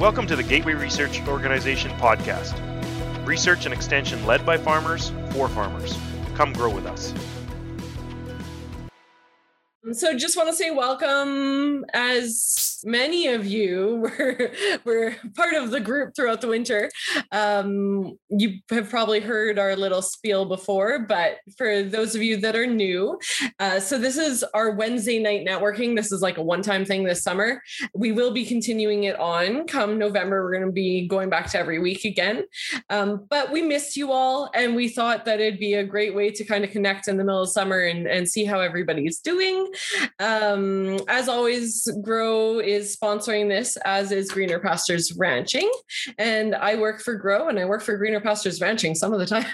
Welcome to the Gateway Research Organization podcast. Research and extension led by farmers for farmers. Come grow with us. So just want to say welcome as many of you were were part of the group throughout the winter. Um, you have probably heard our little spiel before, but for those of you that are new, uh, so this is our Wednesday night networking. This is like a one-time thing this summer. We will be continuing it on come November. We're going to be going back to every week again. Um, but we missed you all, and we thought that it'd be a great way to kind of connect in the middle of summer and, and see how everybody's doing. Um, as always, Grow is sponsoring this, as is Greener Pastures Ranching. And I work for Grow and I work for Greener Pastures Ranching some of the time.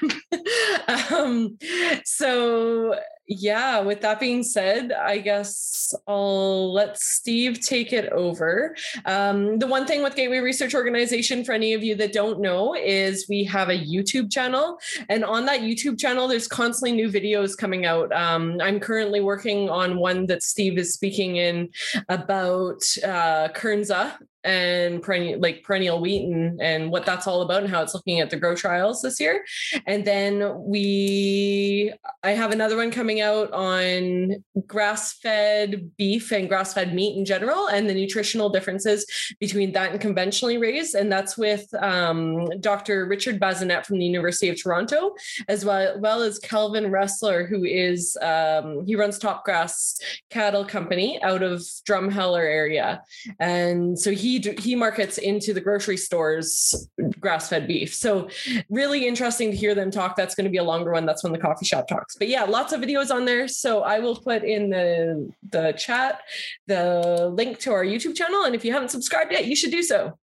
um, so yeah, with that being said, I guess I'll let Steve take it over. Um, the one thing with Gateway Research Organization, for any of you that don't know, is we have a YouTube channel. And on that YouTube channel, there's constantly new videos coming out. Um, I'm currently working on one that Steve is speaking in about uh, Kernza and perennial like perennial wheat and, what that's all about and how it's looking at the grow trials this year. And then we I have another one coming out on grass-fed beef and grass-fed meat in general and the nutritional differences between that and conventionally raised. And that's with um, Dr. Richard Bazinet from the University of Toronto, as well, well as Kelvin Ressler, who is um, he runs Top Grass Cattle Company out of Drumheller area. And so he he markets into the grocery stores grass-fed beef. So really interesting to hear them talk. That's going to be a longer one. That's when the coffee shop talks. But yeah, lots of videos on there. So I will put in the the chat the link to our YouTube channel. And if you haven't subscribed yet, you should do so.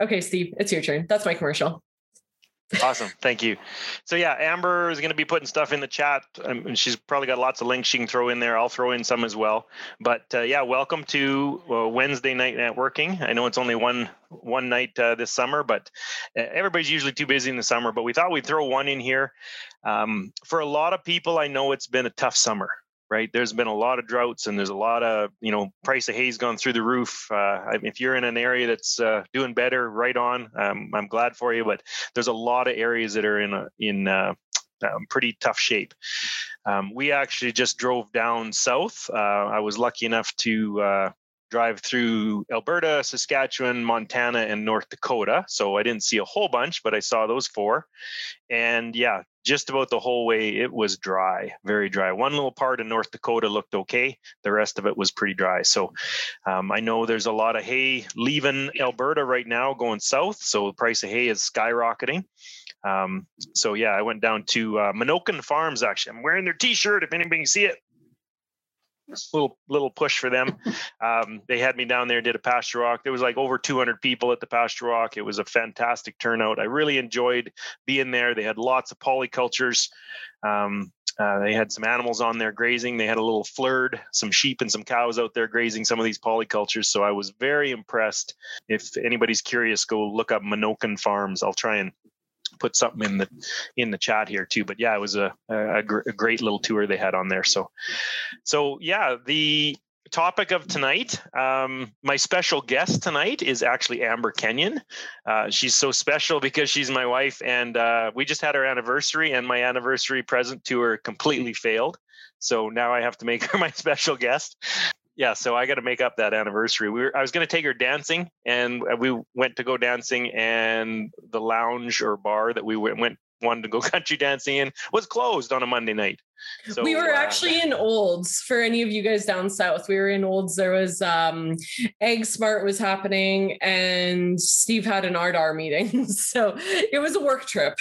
Okay, Steve, it's your turn. That's my commercial. Awesome. Thank you. So yeah, Amber is going to be putting stuff in the chat. Um, she's probably got lots of links she can throw in there. I'll throw in some as well. But uh, yeah, welcome to uh, Wednesday night networking. I know it's only one one night uh, this summer, but uh, everybody's usually too busy in the summer. But we thought we'd throw one in here. Um, for a lot of people, I know it's been a tough summer right? There's been a lot of droughts and there's a lot of, you know, price of hay's gone through the roof. Uh, if you're in an area that's uh, doing better, right on. Um, I'm glad for you, but there's a lot of areas that are in a, in uh, um, pretty tough shape. Um, we actually just drove down south. Uh, I was lucky enough to uh, drive through Alberta, Saskatchewan, Montana, and North Dakota. So I didn't see a whole bunch, but I saw those four. And yeah, just about the whole way it was dry, very dry. One little part in North Dakota looked okay. The rest of it was pretty dry. So um, I know there's a lot of hay leaving Alberta right now going south. So the price of hay is skyrocketing. Um, so yeah, I went down to uh, Menoken Farms. Actually, I'm wearing their T-shirt. If anybody can see it, little little push for them. Um, they had me down there, did a pasture walk. There was like over 200 people at the pasture walk. It was a fantastic turnout. I really enjoyed being there. They had lots of polycultures. Um, uh, they had some animals on there grazing. They had a little flerd, some sheep and some cows out there grazing some of these polycultures. So I was very impressed. If anybody's curious, go look up Menoken Farms. I'll try and put something in the in the chat here too. But yeah, it was a a, a great little tour they had on there. So so yeah, the topic of tonight um, my special guest tonight is actually amber kenyon uh, she's so special because she's my wife and uh, we just had our anniversary and my anniversary present to her completely failed so now i have to make her my special guest yeah, so I got to make up that anniversary. We were, I was going to take her dancing, and we went to go dancing, and the lounge or bar that we went, went wanted to go country dancing in was closed on a Monday night. So we were uh, actually in Olds for any of you guys down south. We were in Olds. There was um AgSmart was happening and Steve had an RDAR meeting. so it was a work trip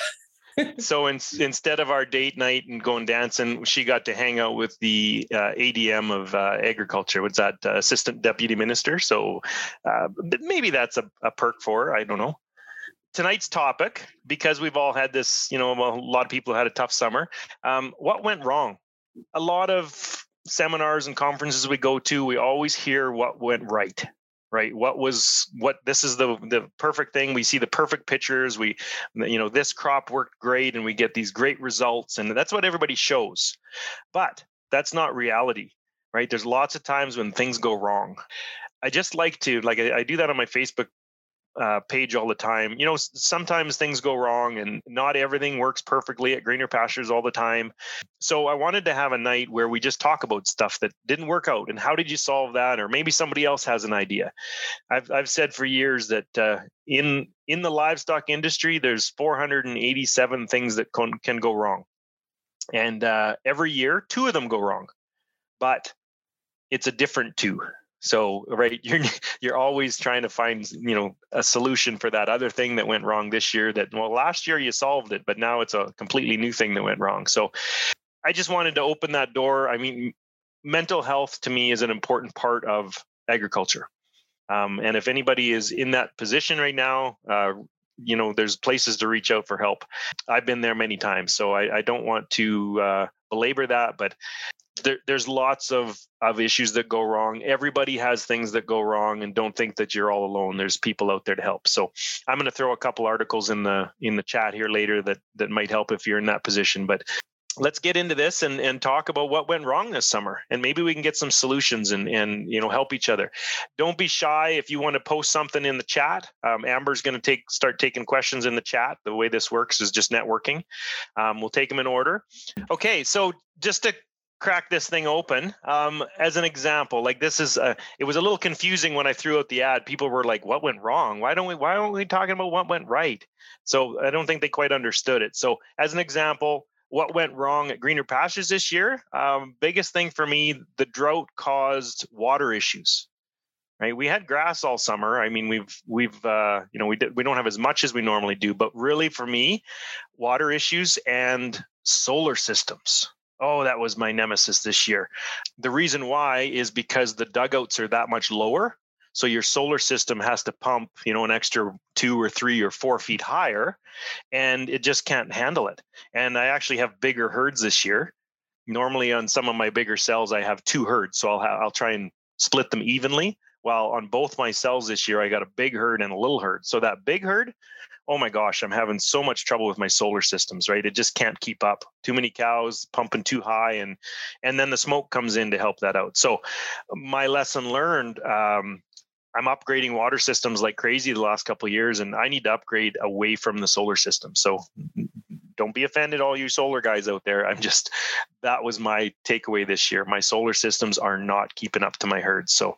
so in, instead of our date night and going dancing, she got to hang out with the uh, ADM of uh, agriculture. What's that? Uh, assistant deputy minister. So uh, maybe that's a, a perk for her. I don't know. Tonight's topic, because we've all had this, you know, a lot of people had a tough summer. Um, what went wrong? A lot of seminars and conferences we go to, we always hear what went right right? What was what this is the the perfect thing. We see the perfect pictures. We you know this crop worked great and we get these great results. And that's what everybody shows. But that's not reality right? There's lots of times when things go wrong. I just like to like i, I do that on my facebook uh, page all the time. You know, sometimes things go wrong and not everything works perfectly at Greener Pastures all the time. So I wanted to have a night where we just talk about stuff that didn't work out and how did you solve that, or maybe somebody else has an idea. I've I've said for years that uh, in in the livestock industry, there's 487 things that can, can go wrong, and uh, every year two of them go wrong, but it's a different two so right you're you're always trying to find you know a solution for that other thing that went wrong this year that well last year you solved it but now it's a completely new thing that went wrong. So i just wanted to open that door. I mean mental health to me is an important part of agriculture. Um, and if anybody is in that position right now uh, you know there's places to reach out for help. I've been there many times so i, I don't want to uh, belabor that but there, there's lots of of issues that go wrong. Everybody has things that go wrong, and don't think that you're all alone. There's people out there to help. So I'm going to throw a couple articles in the in the chat here later that that might help if you're in that position. But let's get into this and, and talk about what went wrong this summer and maybe we can get some solutions and, and you know help each other don't be shy if you want to post something in the chat um, amber's going to take start taking questions in the chat the way this works is just networking um, we'll take them in order okay so just to crack this thing open. Um, as an example like this is a, it was a little confusing when i threw out the ad. People were like what went wrong? Why don't we why aren't we talking about what went right? So i don't think they quite understood it. So as an example what went wrong at greener pastures this year? Um, biggest thing for me the drought caused water issues right? We had grass all summer. I mean we've we've uh, you know we did, we don't have as much as we normally do but really for me water issues and solar systems Oh, that was my nemesis this year. The reason why is because the dugouts are that much lower. So your solar system has to pump, you know, an extra two or three or four feet higher, and it just can't handle it. And I actually have bigger herds this year. Normally, on some of my bigger cells, I have two herds, so I'll ha- I'll try and split them evenly. While on both my cells this year, I got a big herd and a little herd. So that big herd oh my gosh, I'm having so much trouble with my solar systems, right? It just can't keep up. Too many cows pumping too high, and and then the smoke comes in to help that out. So my lesson learned. Um, I'm upgrading water systems like crazy the last couple years, and I need to upgrade away from the solar system. So don't be offended, all you solar guys out there. I'm just that was my takeaway this year. My solar systems are not keeping up to my herds. So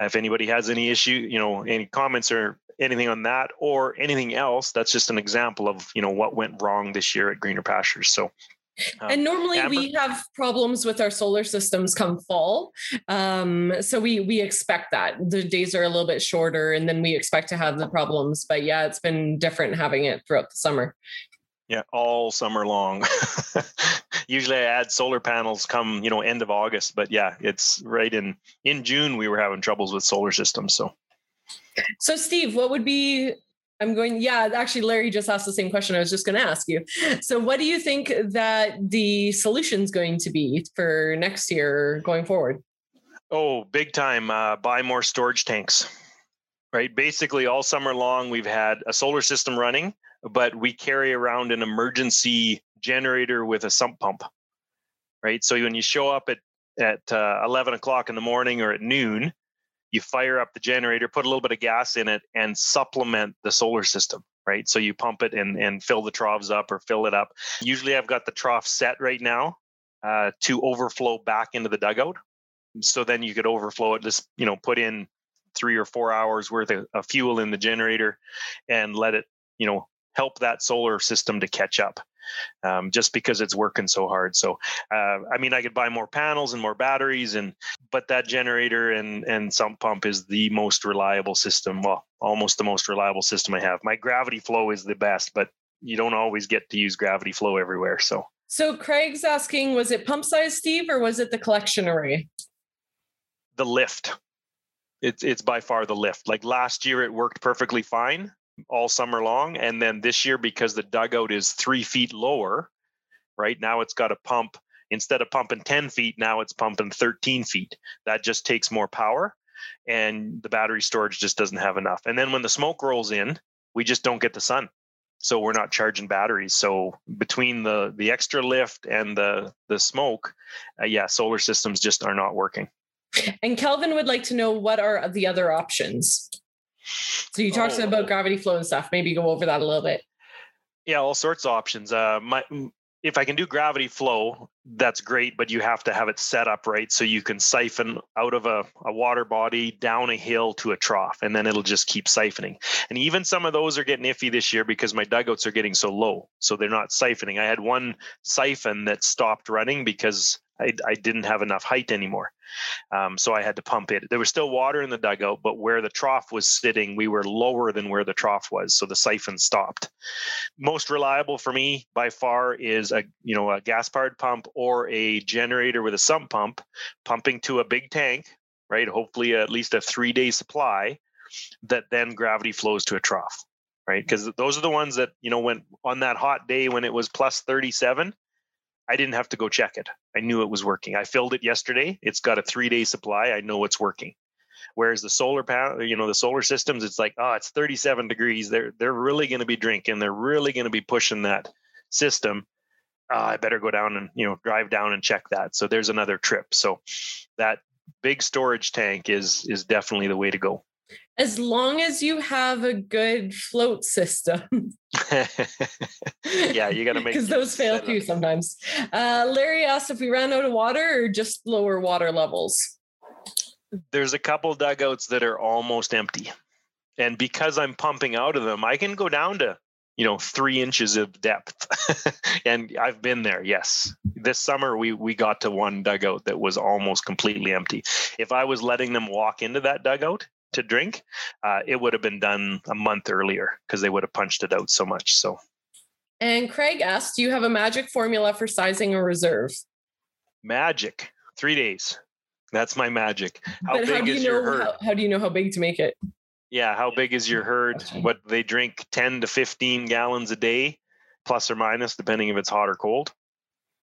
if anybody has any issue, you know, any comments or anything on that or anything else, that's just an example of, you know, what went wrong this year at Greener Pastures. So um, and normally Amber? we have problems with our solar systems come fall. Um, so we we expect that the days are a little bit shorter and then we expect to have the problems. But yeah, it's been different having it throughout the summer. Yeah, all summer long. Usually I add solar panels come, you know, end of August, but yeah, it's right in in June we were having troubles with solar systems. So so Steve, what would be I'm going, yeah, actually, Larry just asked the same question I was just going to ask you. So, what do you think that the solution's going to be for next year going forward? Oh, big time. Uh, buy more storage tanks, right? Basically, all summer long, we've had a solar system running but we carry around an emergency generator with a sump pump, right? So when you show up at at uh, 11 o'clock in the morning or at noon, you fire up the generator, put a little bit of gas in it, and supplement the solar system, right? So you pump it and and fill the troughs up or fill it up. Usually, I've got the trough set right now uh, to overflow back into the dugout. So then you could overflow it. Just you know, put in three or four hours worth of, of fuel in the generator, and let it you know help that solar system to catch up um, just because it's working so hard. So, uh, I mean, I could buy more panels and more batteries, and but that generator and and sump pump is the most reliable system. Well, almost the most reliable system I have. My gravity flow is the best, but you don't always get to use gravity flow everywhere. So, so Craig's asking, was it pump size, Steve, or was it the collection array? The lift. It's it's by far the lift. Like last year, it worked perfectly fine all summer long. And then this year, because the dugout is three feet lower, right now it's got a pump instead of pumping 10 feet, now it's pumping 13 feet. That just takes more power and the battery storage just doesn't have enough. And then when the smoke rolls in, we just don't get the sun. So we're not charging batteries. So between the the extra lift and the the smoke, uh, yeah, solar systems just are not working. And Kelvin would like to know what are the other options. So you talked Oh. about gravity flow and stuff. Maybe go over that a little bit. Yeah, all sorts of options. Uh, my if I can do gravity flow, that's great, but you have to have it set up right so you can siphon out of a, a water body down a hill to a trough, and then it'll just keep siphoning. And even some of those are getting iffy this year because my dugouts are getting so low, so they're not siphoning. I had one siphon that stopped running because I, I didn't have enough height anymore. Um, so I had to pump it. There was still water in the dugout, but where the trough was sitting, we were lower than where the trough was, so the siphon stopped. Most reliable for me by far is a you know a gas powered pump or a generator with a sump pump, pumping to a big tank, right? Hopefully at least a three day supply, that then gravity flows to a trough, right? Because those are the ones that you know when on that hot day when it was plus thirty seven. I didn't have to go check it. I knew it was working. I filled it yesterday. It's got a three day supply. I know it's working. Whereas the solar panel, you know, the solar systems, it's like, oh, it's 37 degrees. They're they're really going to be drinking. They're really going to be pushing that system. Uh, I better go down and you know drive down and check that. So there's another trip. So that big storage tank is is definitely the way to go. As long as you have a good float system. yeah, you got to make because those fail too sometimes. Uh, Larry asked if we ran out of water or just lower water levels. there's a couple dugouts that are almost empty and because i'm pumping out of them i can go down to you know three inches of depth and i've been there yes this summer we we got to one dugout that was almost completely empty if i was letting them walk into that dugout to drink uh, it would have been done a month earlier because they would have punched it out so much so And Craig asked, "Do you have a magic formula for sizing a reserve?" magic three days that's my magic how but big how do is you your know herd how, how do you know how big to make it? Yeah, how big is your herd? What they drink 10 to 15 gallons a day, plus or minus, depending if it's hot or cold.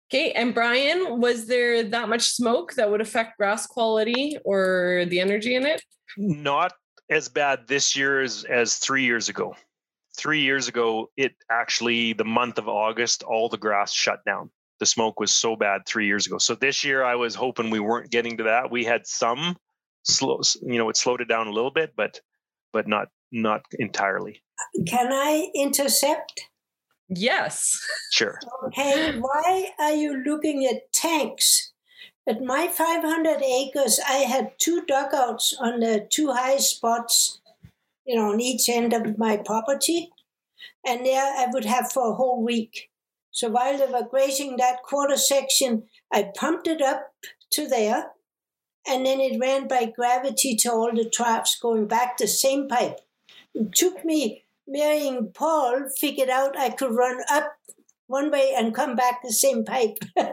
Okay, and Brian, was there that much smoke that would affect grass quality or the energy in it? Not as bad this year as, as three years ago. Three years ago, it actually, the month of August, all the grass shut down. The smoke was so bad three years ago. So this year, I was hoping we weren't getting to that. We had some slow, you know, it slowed it down a little bit, but but not not entirely. Can I intercept? Yes. Sure. Okay, why are you looking at tanks? At my 500 acres, I had two dugouts on the two high spots, you know, on each end of my property. And there I would have for a whole week. So while they were grazing that quarter section, I pumped it up to there. And then it ran by gravity to all the troughs going back the same pipe. It took me marrying Paul figured out I could run up one way and come back the same pipe.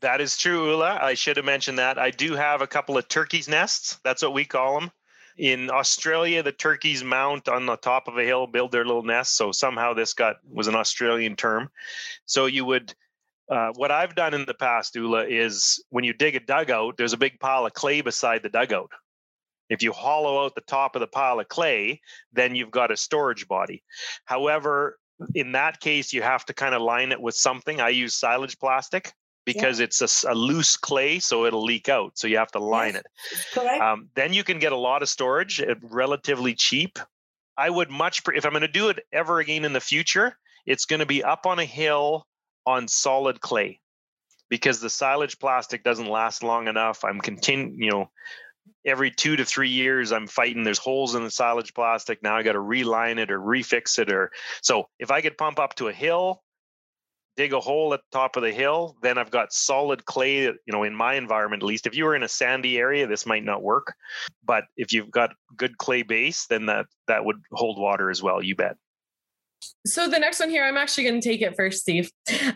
That is true, Ula. I should have mentioned that. I do have a couple of turkeys' nests. That's what we call them. In Australia, the turkeys mount on the top of a hill, build their little nest. So somehow this got was an Australian term. So you would, uh, what I've done in the past, Ula, is when you dig a dugout, there's a big pile of clay beside the dugout. If you hollow out the top of the pile of clay, then you've got a storage body. However, in that case, you have to kind of line it with something. I use silage plastic because it's a loose clay, so it'll leak out. So you have to line Yes. it. Correct? Um, then you can get a lot of storage at relatively cheap. I would much, pre- if I'm going to do it ever again in the future, it's going to be up on a hill on solid clay because the silage plastic doesn't last long enough. I'm continu you know, every two to three years I'm fighting. There's holes in the silage plastic. Now I got to reline it or refix it. Or so if I could pump up to a hill, dig a hole at the top of the hill, then I've got solid clay. You know, in my environment at least. If you were in a sandy area, this might not work. But if you've got good clay base, then that that would hold water as well. You bet. So the next one here, I'm actually going to take it first, Steve.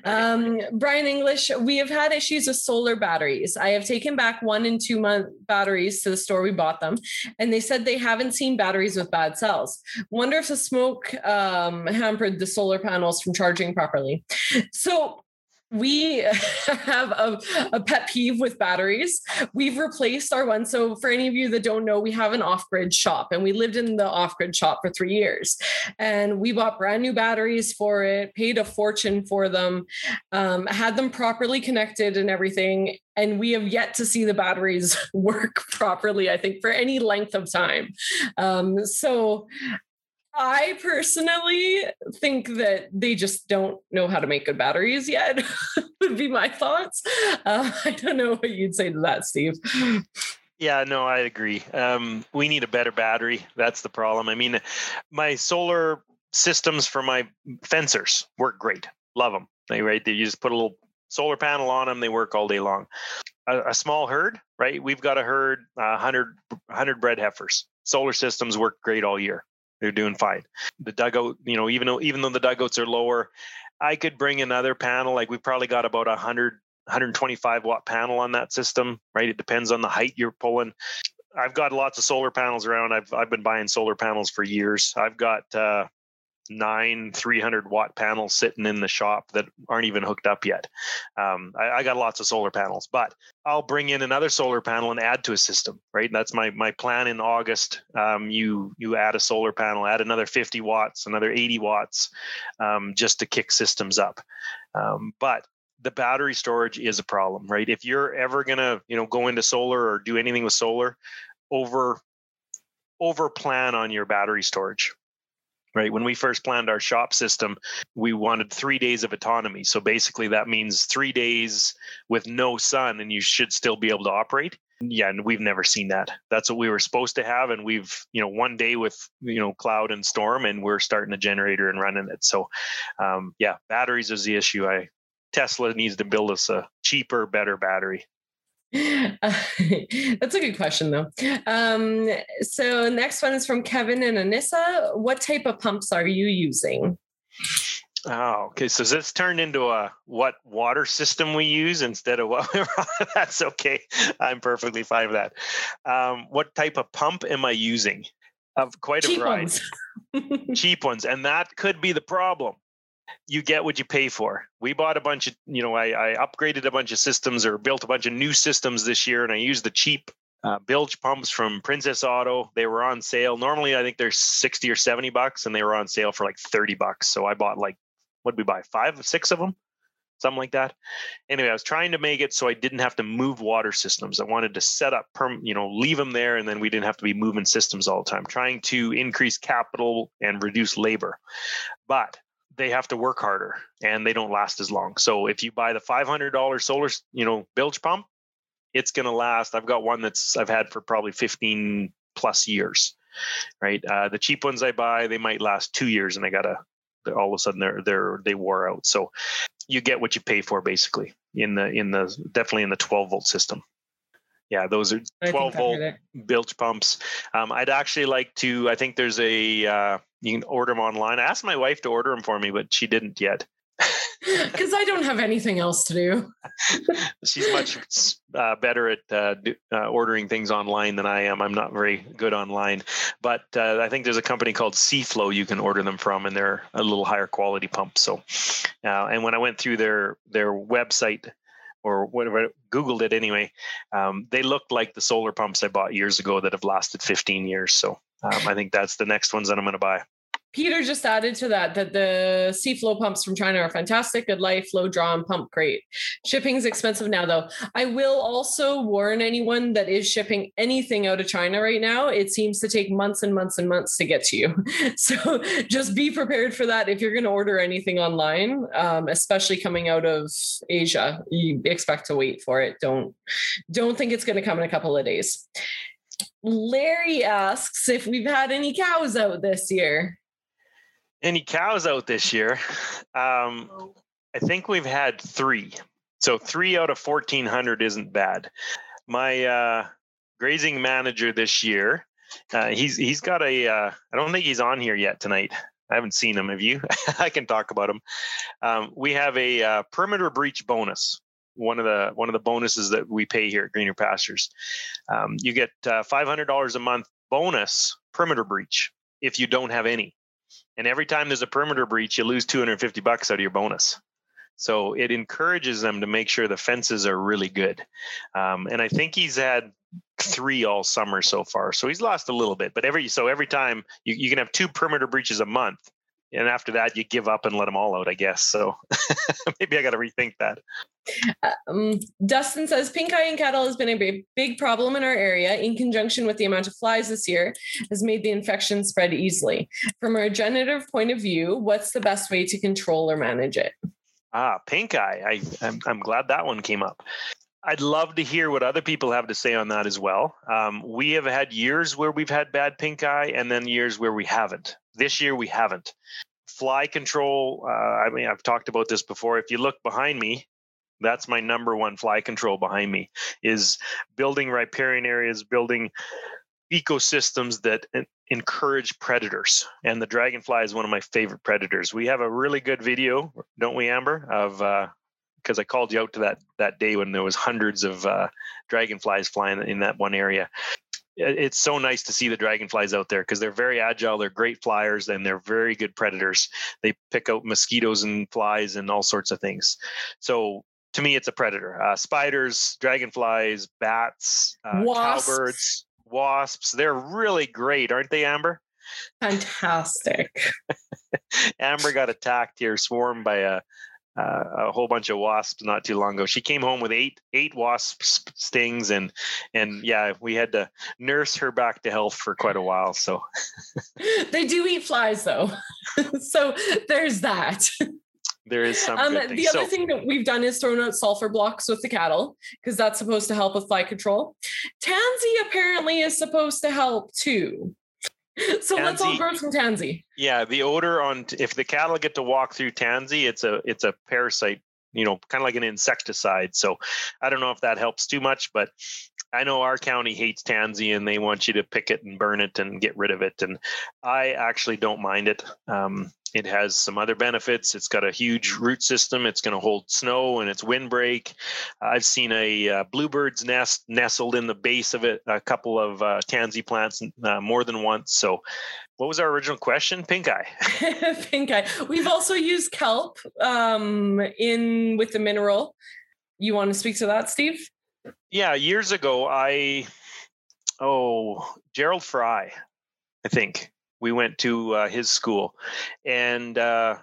Um, Brian English, we have had issues with solar batteries. I have taken back one and two month batteries to the store we bought them, and they said they haven't seen batteries with bad cells. Wonder if the smoke um, hampered the solar panels from charging properly. So we have a, a, pet peeve with batteries. We've replaced our one. So, for any of you that don't know, we have an off grid shop and we lived in the off grid shop for three years. And we bought brand new batteries for it, paid a fortune for them, um, had them properly connected and everything. And we have yet to see the batteries work properly, I think, for any length of time. Um, so, I personally think that they just don't know how to make good batteries yet, would be my thoughts. Uh, I don't know what you'd say to that, Steve. Yeah, no, I agree. Um, we need a better battery. That's the problem. I mean, my solar systems for my fencers work great. Love them. They right. They just put a little solar panel on them. They work all day long. A, a small herd, right? We've got a herd, uh, 100, 100 bred heifers. Solar systems work great all year they're doing fine. The dugout, you know, even though even though the dugouts are lower, I could bring another panel. Like we've probably got about a hundred 125 watt panel on that system, right? It depends on the height you're pulling. I've got lots of solar panels around. I've I've been buying solar panels for years. I've got uh, nine 300 watt panels sitting in the shop that aren't even hooked up yet. Um, I, I, got lots of solar panels, but I'll bring in another solar panel and add to a system. Right, that's my my plan in August. Um, you you add a solar panel, add another 50 watts, another 80 watts, um, just to kick systems up. Um, but the battery storage is a problem, right? If you're ever gonna you know go into solar or do anything with solar, over over plan on your battery storage right? When we first planned our shop system we wanted three days of autonomy. So basically that means three days with no sun and you should still be able to operate. Yeah and we've never seen that. That's what we were supposed to have and we've you know one day with you know cloud and storm and we're starting a generator and running it. So um, yeah batteries is the issue. I tesla needs to build us a cheaper better battery uh, that's a good question, though. Um, so, next one is from Kevin and Anissa. What type of pumps are you using? Oh, okay. So this turned into a what water system we use instead of what that's okay. I'm perfectly fine with that. Um, what type of pump am I using? Of quite Cheap a variety. Ones. Cheap ones, and that could be the problem you get what you pay for. We bought a bunch of, you know, I, I upgraded a bunch of systems or built a bunch of new systems this year, and I used the cheap uh, bilge pumps from Princess Auto. They were on sale. Normally, I think they're 60 or 70 bucks, and they were on sale for like 30 bucks. So I bought like, what did we buy? Five, six of them? Something like that. Anyway, I was trying to make it so I didn't have to move water systems. I wanted to set up, perm, you know, leave them there, and then we didn't have to be moving systems all the time. Trying to increase capital and reduce labor, but they have to work harder and they don't last as long. So if you buy the $500 solar, you know, bilge pump, it's going to last. I've got one that's I've had for probably 15 plus years, right? Uh, the cheap ones I buy, they might last two years and I got to, all of a sudden they're, they're, they wore out. So you get what you pay for basically in the, in the, definitely in the 12 volt system. Yeah, those are 12 volt bilge pumps. Um, I'd actually like to, I think there's a, uh, you can order them online. I asked my wife to order them for me, but she didn't yet. Because I don't have anything else to do. She's much uh, better at uh, uh, ordering things online than I am. I'm not very good online, but uh, I think there's a company called Seaflo you can order them from, and they're a little higher quality pump. So, uh, and when I went through their their website or whatever, Googled it anyway, um, they looked like the solar pumps I bought years ago that have lasted 15 years. So um, I think that's the next ones that I'm going to buy. Peter just added to that that the Seaflo pumps from China are fantastic, good life, low draw, and pump great. Shipping is expensive now, though. I will also warn anyone that is shipping anything out of China right now. It seems to take months and months and months to get to you. So just be prepared for that if you're going to order anything online, um, especially coming out of Asia. You expect to wait for it. Don't don't think it's going to come in a couple of days. Larry asks if we've had any cows out this year. Any cows out this year? Um, I think we've had three. So three out of 1,400 isn't bad. My uh, grazing manager this year, uh, he's he's got a. Uh, I don't think he's on here yet tonight. I haven't seen him. Have you? I can talk about him. Um, we have a uh, perimeter breach bonus one of the one of the bonuses that we pay here at Greener Pastures. Um, you get uh, five hundred dollars a month bonus perimeter breach if you don't have any, and every time there's a perimeter breach, you lose two hundred fifty bucks out of your bonus. So it encourages them to make sure the fences are really good. Um, and I think he's had three all summer so far. So he's lost a little bit, but every so every time you, you can have two perimeter breaches a month. And after that, you give up and let them all out, I guess. So maybe I got to rethink that. Um, Dustin says pink eye in cattle has been a big, problem in our area in conjunction with the amount of flies this year has made the infection spread easily. From a regenerative point of view, what's the best way to control or manage it? Ah, pink eye. I, I'm, I'm glad that one came up. I'd love to hear what other people have to say on that as well. Um, we have had years where we've had bad pink eye, and then years where we haven't. This year we haven't. Fly control. Uh, I mean, I've talked about this before. If you look behind me, that's my number one fly control behind me is building riparian areas, building ecosystems that encourage predators. And the dragonfly is one of my favorite predators. We have a really good video, don't we, Amber, of uh, because I called you out to that that day when there was hundreds of uh, dragonflies flying in that one area. It's so nice to see the dragonflies out there because they're very agile. They're great flyers and they're very good predators. They pick out mosquitoes and flies and all sorts of things. So to me, it's a predator. Uh, spiders, dragonflies, bats, uh, cowbirds, wasps. They're really great, aren't they, Amber? Fantastic. Amber got attacked here, swarmed by a uh, a whole bunch of wasps not too long ago. She came home with eight eight wasp stings, and and yeah, we had to nurse her back to health for quite a while. So they do eat flies, though. so there's that. There is some. Um, the other so, thing that we've done is thrown out sulfur blocks with the cattle because that's supposed to help with fly control. Tansy apparently is supposed to help too. so tansy, let's all grow some tansy. Yeah, the odor on if the cattle get to walk through tansy, it's a it's a parasite, you know, kind of like an insecticide. So I don't know if that helps too much, but I know our county hates tansy and they want you to pick it and burn it and get rid of it. And I actually don't mind it. Um, it has some other benefits. It's got a huge root system. It's going to hold snow and it's windbreak. I've seen a uh, bluebird's nest nestled in the base of it, a couple of uh, tansy plants uh, more than once. So, what was our original question? Pink eye. Pink eye. We've also used kelp um, in with the mineral. You want to speak to that, Steve? Yeah, years ago, I oh Gearld Fry, I think we went to uh, his school, and uh,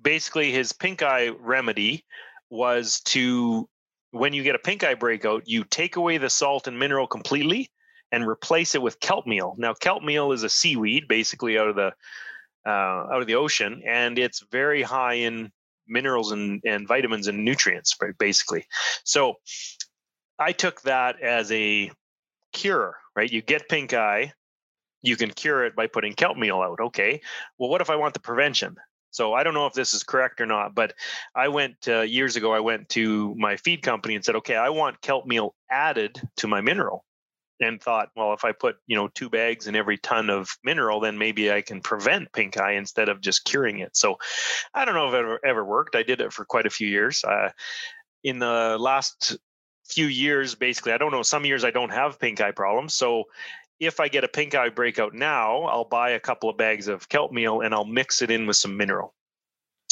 basically his pink eye remedy was to when you get a pink eye breakout, you take away the salt and mineral completely and replace it with kelp meal. Now, kelp meal is a seaweed, basically out of the uh, out of the ocean, and it's very high in minerals and, and vitamins and nutrients, basically. So, I took that as a cure. Right, you get pink eye, you can cure it by putting kelp meal out. Okay. Well, what if I want the prevention? So I don't know if this is correct or not, but I went uh, years ago. I went to my feed company and said, "Okay, I want kelp meal added to my mineral," and thought, "Well, if I put you know two bags in every ton of mineral, then maybe I can prevent pink eye instead of just curing it." So I don't know if it ever, ever worked. I did it for quite a few years. Uh, in the last few years, basically, I don't know. Some years I don't have pink eye problems, so if I get a pink eye breakout now, I'll buy a couple of bags of kelp meal and I'll mix it in with some mineral.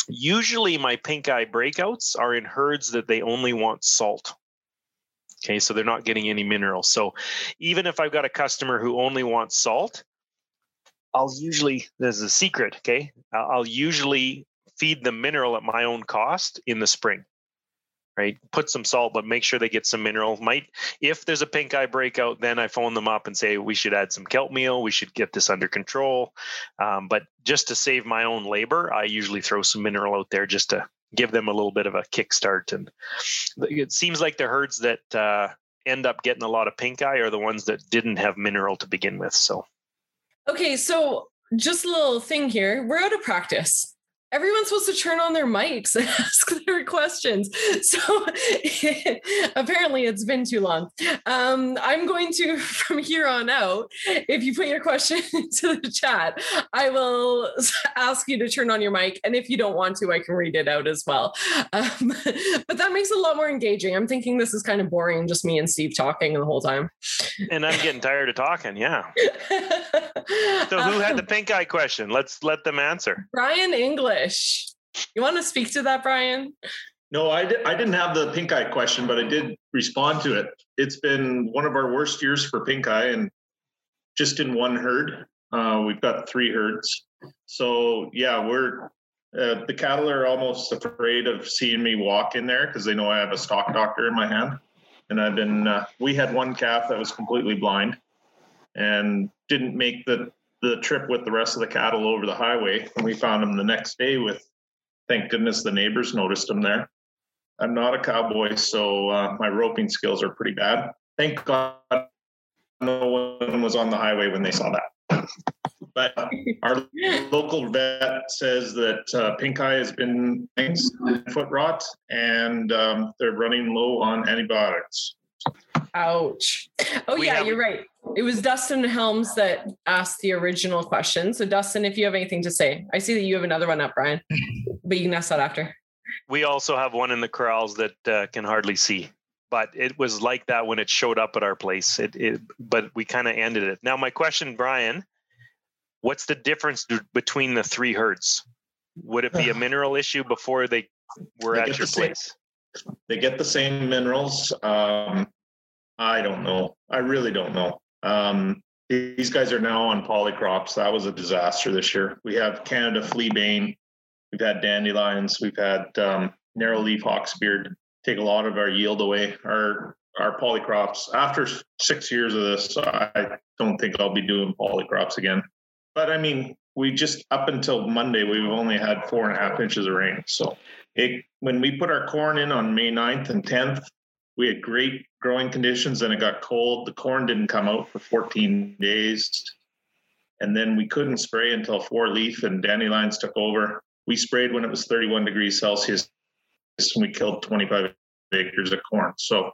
Usually, my pink eye breakouts are in herds that they only want salt. Okay, so they're not getting any mineral. So, even if I've got a customer who only wants salt, I'll usually, there's a secret, okay? I'll usually feed the mineral at my own cost in the spring right? Put some salt, but make sure they get some mineral. Might if there's a pink eye breakout, then I phone them up and say we should add some kelp meal. We should get this under control. Um, but just to save my own labor, I usually throw some mineral out there just to give them a little bit of a kickstart. And it seems like the herds that uh, end up getting a lot of pink eye are the ones that didn't have mineral to begin with. So. Okay, so just a little thing here. We're out of practice everyone's supposed to turn on their mics and ask their questions. So apparently it's been too long. Um, I'm going to, from here on out, if you put your question into the chat, I will ask you to turn on your mic. And if you don't want to, I can read it out as well. Um, but that makes it a lot more engaging. I'm thinking this is kind of boring, just me and Steve talking the whole time. And I'm getting tired of talking. Yeah. so who had the pink eye question? Let's let them answer. Brian English. You want to speak to that, Brian? No, I, di- I didn't have the pink eye question, but I did respond to it. It's been one of our worst years for pink eye, and just in one herd. Uh, we've got three herds. So yeah, we're uh, the cattle are almost afraid of seeing me walk in there because they know I have a stock doctor in my hand. And I've been uh, we had one calf that was completely blind and didn't make the the trip with the rest of the cattle over the highway. And we found him the next day with thank goodness the neighbors noticed him there. I'm not a cowboy, so uh, my roping skills are pretty bad. Thank God no one was on the highway when they saw that. But our local vet says that uh, pink eye has been foot rot, and um, they're running low on antibiotics. Ouch. Oh, We yeah, have- you're right. It was Dustin Helms that asked the original question. So, Dustin, if you have anything to say, I see that you have another one up, Brian, but you can ask that after. We also have one in the corrals that uh, can hardly see. But it was like that when it showed up at our place. It, it but we kind of ended it. Now, my question, Brian, what's the difference d- between the three herds? Would it be a mineral issue before they were They at your place? They get the same minerals. Um, I don't know. I really don't know. Um, these guys are now on polycrops. That was a disaster this year. We have Canada fleabane. We've had dandelions. We've had um, narrow leaf hawksbeard take a lot of our yield away. Our our polycrops. After six years of this, I don't think I'll be doing polycrops again. But I mean, we just up until Monday, we've only had four and a half inches of rain. So it when we put our corn in on May 9th and 10th, we had great growing conditions and it got cold. The corn didn't come out for 14 days. And then we couldn't spray until four leaf and dandelions took over. We sprayed when it was 31 degrees Celsius and we killed 25 acres of corn. So,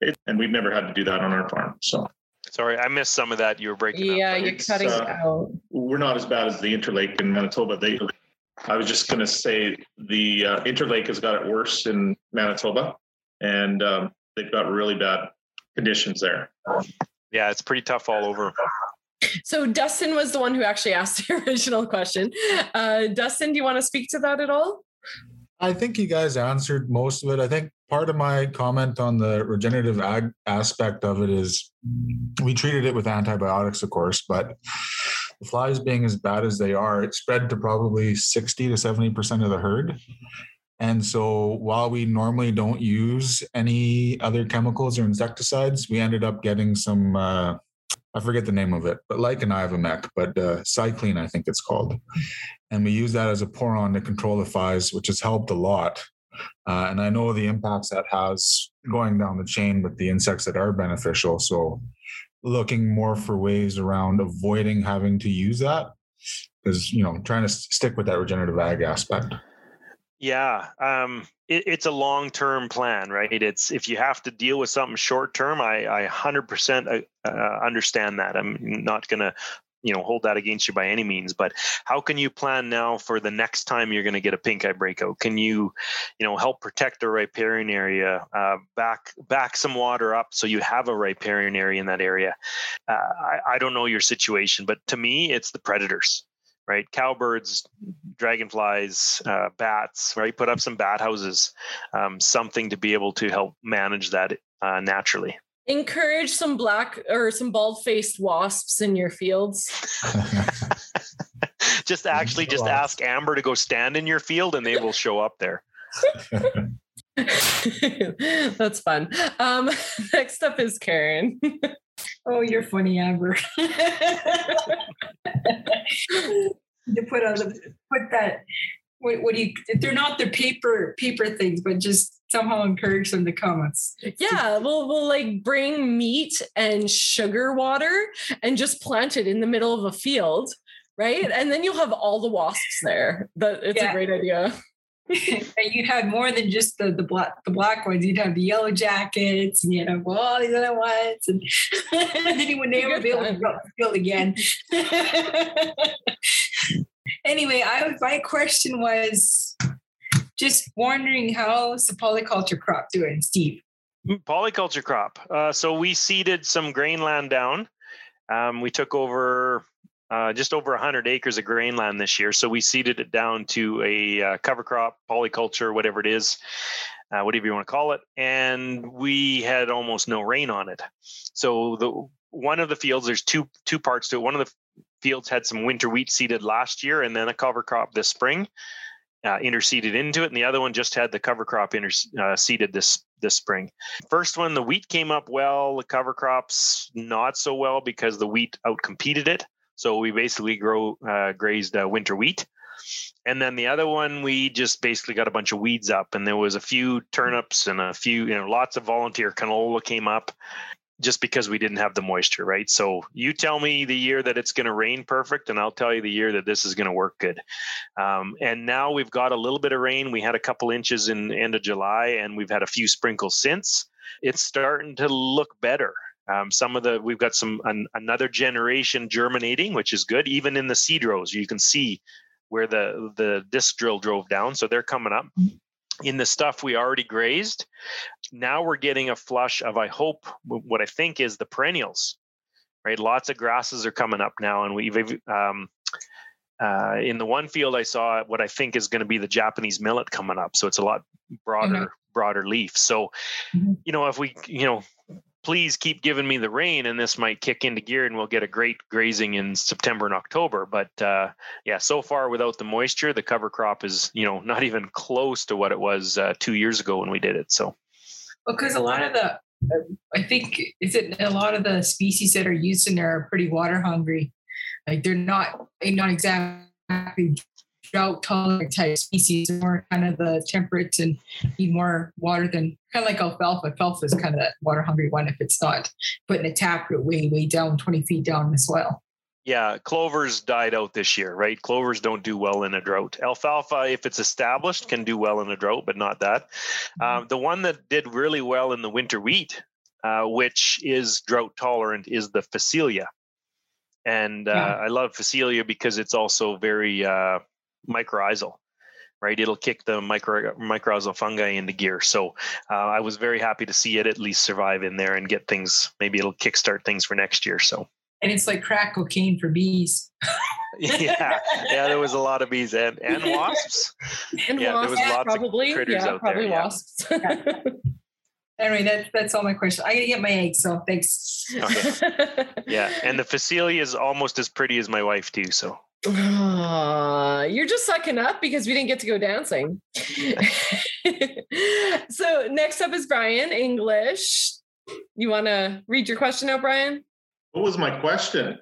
it, and we've never had to do that on our farm. So Sorry, I missed some of that. You were breaking up. Yeah, you're cutting uh, out. we're not as bad as the Interlake in Manitoba. They, I was just going to say the uh, Interlake has got it worse in Manitoba, and um, they've got really bad conditions there. Yeah, it's pretty tough all over. So, Dustin was the one who actually asked the original question. Uh, Dustin, do you want to speak to that at all? I think you guys answered most of it. I think part of my comment on the regenerative ag aspect of it is we treated it with antibiotics, of course, but the flies being as bad as they are, it spread to probably 60 to 70% of the herd. And so while we normally don't use any other chemicals or insecticides, we ended up getting some, uh, I forget the name of it, but like an Ivomec, but uh, Cylence, I think it's called and we use that as a pour on to control the flies, which has helped a lot. Uh, and I know the impacts that has going down the chain with the insects that are beneficial. So, looking more for ways around avoiding having to use that is, you know, trying to stick with that regenerative ag aspect. Yeah, um, it, it's a long-term plan, right? It's if you have to deal with something short-term, I, I 100% uh, uh, understand that. I'm not going to, you know, hold that against you by any means. But how can you plan now for the next time you're going to get a pink eye breakout? Can you, you know, help protect the riparian area, uh, back back some water up so you have a riparian area in that area? Uh, I, I don't know your situation, but to me, it's the predators right? Cowbirds, dragonflies, uh, bats, right? Put up some bat houses, um, something to be able to help manage that uh, naturally. Encourage some black or some bald faced wasps in your fields. just actually just ask Amber to go stand in your field and they will show up there. That's fun. Um, next up is Karen. Oh, you're funny, Amber. to put on the put that what, what do you they're not the paper paper things, but just somehow encourage them to come. It's, it's Yeah, we'll we'll like bring meat and sugar water and just plant it in the middle of a field, right? And then you'll have all the wasps there. That it's Yeah. a great idea. and you'd have more than just the the black the black ones. You'd have the yellow jackets, and you'd have all these other ones, and, and then you would never be able to go the field again. anyway, I my question was just wondering how's the polyculture crop doing, Steve? Mm, Polyculture crop. Uh, so we seeded some grain land down. Um, we took over uh, just over 100 acres of grain land this year. So we seeded it down to a uh, cover crop, polyculture, whatever it is, uh, whatever you want to call it. And we had almost no rain on it. So the one of the fields, there's two two parts to it. One of the fields had some winter wheat seeded last year, and then a cover crop this spring. Uh, interseeded into it, and the other one just had the cover crop interseeded uh, this this spring. First one, the wheat came up well. The cover crops not so well because the wheat outcompeted it. So we basically grow uh, grazed uh, winter wheat. And then the other one, we just basically got a bunch of weeds up, and there was a few turnips and a few, you know, lots of volunteer canola came up just because we didn't have the moisture, right? So you tell me the year that it's going to rain perfect, and I'll tell you the year that this is going to work good. Um, and now we've got a little bit of rain. We had a couple inches in end of July, and we've had a few sprinkles since. It's starting to look better. Um, some of the we've got some an, another generation germinating, which is good. Even in the seed rows, you can see where the the disc drill drove down, so they're coming up. In the stuff we already grazed, now we're getting a flush of I hope what I think is the perennials, right? Lots of grasses are coming up now, and we've um, uh, in the one field I saw what I think is going to be the Japanese millet coming up, so it's a lot broader mm-hmm. broader leaf. So, mm-hmm. you know, if we you know please keep giving me the rain and this might kick into gear and we'll get a great grazing in September and October. But uh, yeah, so far without the moisture, the cover crop is, you know, not even close to what it was uh, two years ago when we did it. So, because a lot of the, I think, is it a lot of the species that are used in there are pretty water hungry. Like they're not, not exactly drought tolerant type species, more kind of the temperate and need more water than kind of like alfalfa. Alfalfa is kind of that water hungry one if it's not put putting a taproot way, way down 20 feet down in the soil. Yeah, clovers died out this year, right? Clovers don't do well in a drought. Alfalfa, if it's established, can do well in a drought, but not that. Mm-hmm. Um, the one that did really well in the winter wheat, uh, which is drought tolerant, is the Phacelia. And uh, yeah. I love Phacelia because it's also very uh, mycorrhizal right? It'll kick the micro mycorrhizal fungi into gear. So uh, i was very happy to see it at least survive in there and get things maybe it'll kickstart things for next year so. And it's like crack cocaine for bees. Yeah yeah there was a lot of bees and, and wasps. And yeah wasps, there was lots probably, of critters yeah, out probably there wasps. yeah. anyway that's that's all my questions. I gotta get my eggs so thanks. Okay. yeah and the Phacelia is almost as pretty as my wife too so uh, you're just sucking up because we didn't get to go dancing. so next up is Brian English. You want to read your question out, Brian? What was my question?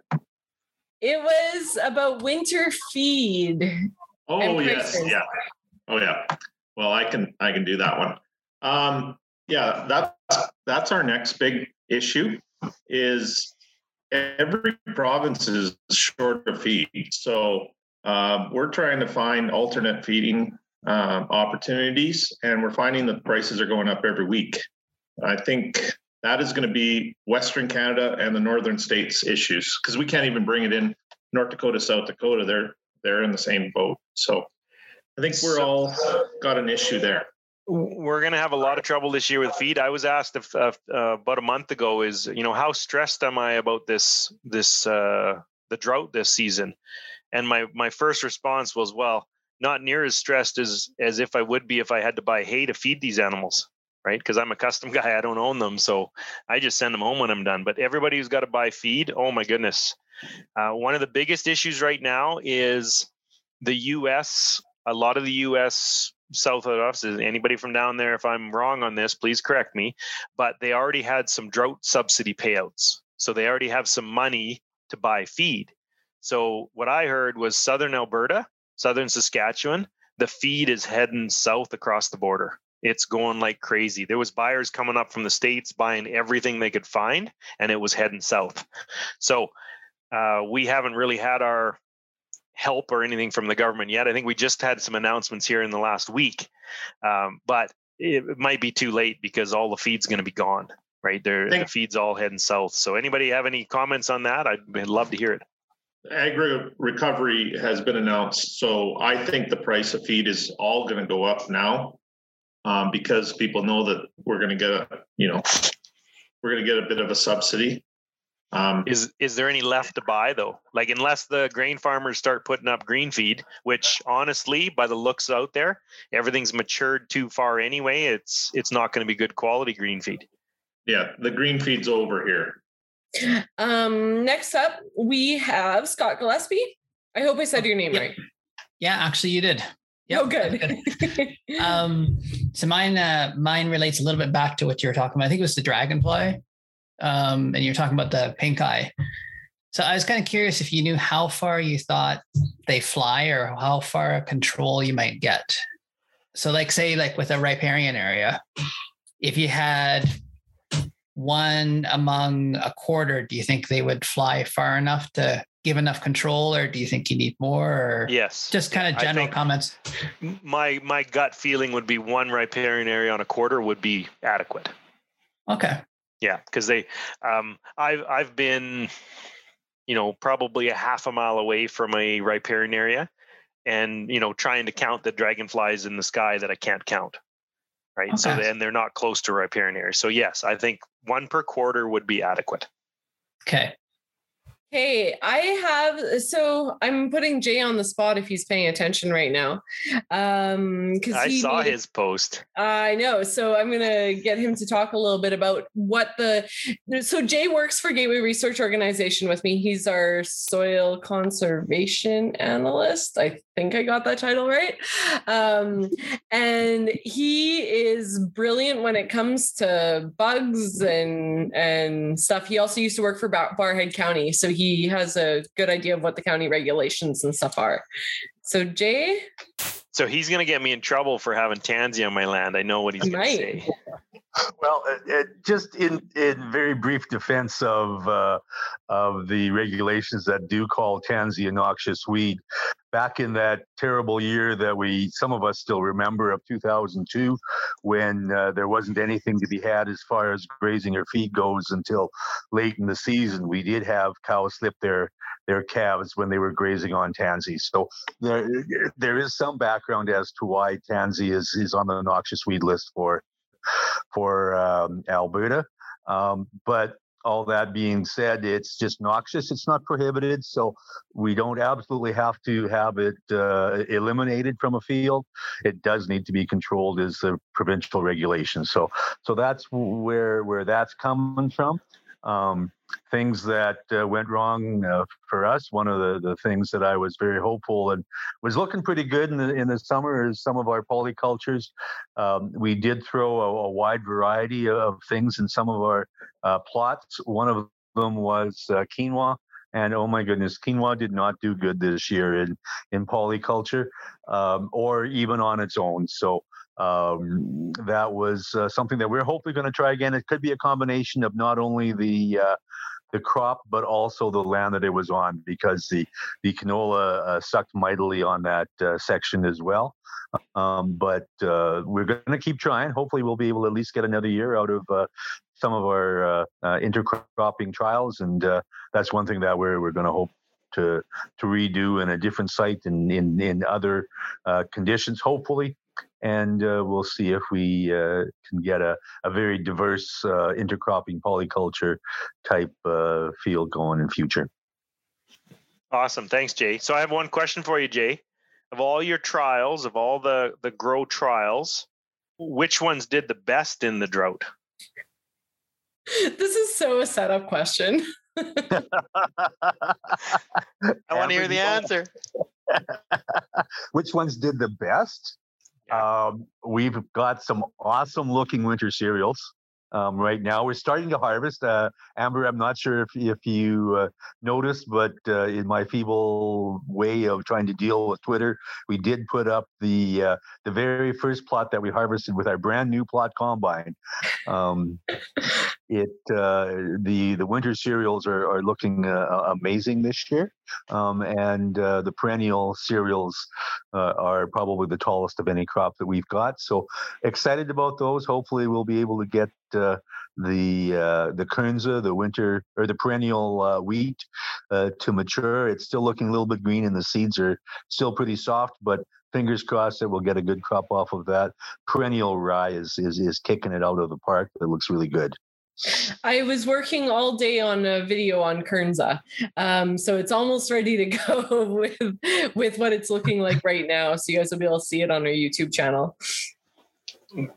It was about winter feed. Oh yes, yeah. Oh yeah. Well, I can I can do that one. Um, yeah, that's that's our next big issue is every province is short of feed. So uh, we're trying to find alternate feeding uh, opportunities, and we're finding that prices are going up every week. I think that is going to be Western Canada and the northern states issues because we can't even bring it in North Dakota, South Dakota. They're they're in the same boat. So I think we're all got an issue there we're going to have a lot of trouble this year with feed. I was asked if, uh, about a month ago is you know how stressed am I about this this uh, the drought this season, and my my first response was well not near as stressed as as if I would be if I had to buy hay to feed these animals right because I'm a custom guy I don't own them so I just send them home when I'm done. But everybody who's got to buy feed, oh my goodness, uh, one of the biggest issues right now is the U.S. A lot of the U.S south of us anybody from down there if i'm wrong on this please correct me but they already had some drought subsidy payouts. So they already have some money to buy feed. So what i heard was southern alberta southern saskatchewan the feed is heading south across the border. It's going like crazy. There was buyers coming up from the states buying everything they could find and it was heading south. So uh, we haven't really had our help or anything from the government yet. I think we just had some announcements here in the last week, um, but it might be too late because all the feed's going to be gone. Right there, the feed's all heading south. So, anybody have any comments on that? I'd love to hear it. AgriRecovery has been announced, so I think the price of feed is all going to go up now um, because people know that we're going to get a, you know, we're going to get a bit of a subsidy. Um, Is is there any left to buy though? Like unless the grain farmers start putting up green feed, which honestly, by the looks out there, everything's matured too far anyway. It's it's not going to be good quality green feed. yeah, the green feed's over here. Um, next up, we have Scott Gillespie. I hope I said your name Yeah. right. Yeah, actually, you did. Yep, oh, good. um, so mine, uh, mine relates a little bit back to what you were talking about. I think it was the dragonfly, um, and you're talking about the pink eye. So I was kind of curious if you knew how far you thought they fly, or how far a control you might get. So, like, say, like with a riparian area, if you had one among a quarter, do you think they would fly far enough to give enough control, or do you think you need more? Or Yes. just kind of general comments. my my gut feeling would be one riparian area on a quarter would be adequate. Okay. Yeah, because they, um, I've I've been, you know, probably a half a mile away from a riparian area, and you know, trying to count the dragonflies in the sky that I can't count. Right. So Okay. then they're not close to riparian areas. So yes, I think one per quarter would be adequate. Okay. Hey, I have so I'm putting Jay on the spot if he's paying attention right now. Um because I saw his post. I know. So I'm going to get him to talk a little bit about what the. So Jay works for Gateway Research Organization with me. He's our soil conservation analyst. I think I got that title right. Um, and he is brilliant when it comes to bugs and and stuff. He also used to work for Barrhead County, so he has a good idea of what the county regulations and stuff are. So Jay, So he's going to get me in trouble for having tansy on my land. I know what he's going to say. Well, uh, uh, just in in very brief defense of uh, of the regulations that do call tansy a noxious weed, back in that terrible year that we some of us still remember of 2002, when uh, there wasn't anything to be had as far as grazing or feed goes until late in the season, we did have cows slip their their calves when they were grazing on tansy. So there there is some background as to why tansy is is on the noxious weed list for for um, Alberta. Um, but all that being said, it's just noxious. It's not prohibited, so we don't absolutely have to have it uh, eliminated from a field. It does need to be controlled as a provincial regulation. So, so that's where where that's coming from. Um, things that uh, went wrong uh, for us. One of the, the things that I was very hopeful and was looking pretty good in the in the summer is some of our polycultures. Um, we did throw a, a wide variety of things in some of our uh, plots. One of them was uh, quinoa. And oh my goodness, quinoa did not do good this year in, in polyculture um, or even on its own. So um, that was uh, something that we're hopefully going to try again. It could be a combination of not only the uh, the crop but also the land that it was on, because the the canola uh, sucked mightily on that uh, section as well. Um, but uh, we're going to keep trying. Hopefully, we'll be able to at least get another year out of uh, some of our intercropping trials, and that's one thing that we're we're going to hope to to redo in a different site and in in other uh, conditions, hopefully. And uh, we'll see if we uh, can get a, a very diverse uh, intercropping polyculture type uh, field going in future. Awesome. Thanks, Jay. So I have one question for you, Jay. Of all your trials, of all the the grow trials, which ones did the best in the drought? this is so a setup question. I want to hear the answer. Which ones did the best? Um, we've got some awesome looking winter cereals. Um, right now, we're starting to harvest. Uh, Amber, I'm not sure if if you uh, noticed, but uh, in my feeble way of trying to deal with Twitter, we did put up the uh, the very first plot that we harvested with our brand new plot combine. Um, it uh, the the winter cereals are are looking uh, amazing this year, um, and uh, the perennial cereals uh, are probably the tallest of any crop that we've got. So excited about those. Hopefully, we'll be able to get uh, the uh, the kernza, the winter or the perennial wheat, to mature. It's still looking a little bit green, and the seeds are still pretty soft, but. Fingers crossed that we'll get a good crop off of that. Perennial rye is is is kicking it out of the park. It looks really good. I was working all day on a video on Kernza, um, so it's almost ready to go with with what it's looking like right now. So you guys will be able to see it on our YouTube channel.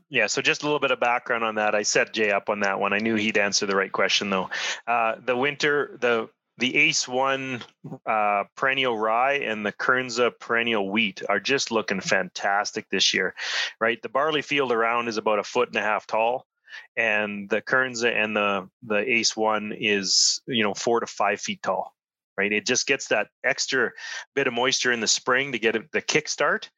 Yeah, so just a little bit of background on that. I set Jay up on that one. I knew he'd answer the right question though. Uh, the winter, the the Ace One uh, perennial rye and the Kernza perennial wheat are just looking fantastic this year, right? The barley field around is about a foot and a half tall, and the Kernza and the the Ace One is you know four to five feet tall. Right, it just gets that extra bit of moisture in the spring to get the kickstart,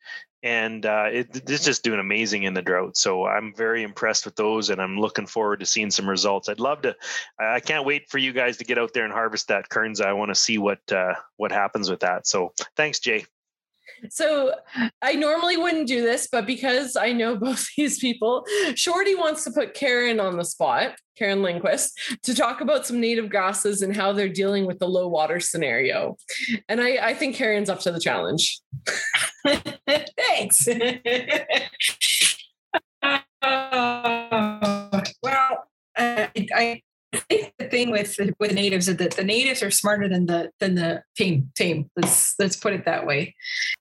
and uh, it, it's just doing amazing in the drought. So I'm very impressed with those, and I'm looking forward to seeing some results. I'd love to. I can't wait for you guys to get out there and harvest that Kernza. I want to see what uh, what happens with that. So thanks, Jay. So I normally wouldn't do this, but because I know both these people, Shorty wants to put Karen on the spot, Karen Lindquist, to talk about some native grasses and how they're dealing with the low water scenario. And I, I think Karen's up to the challenge. Thanks. uh, well, uh, I I think the thing with with natives is that the natives are smarter than the than the tame tame. Let's let's put it that way.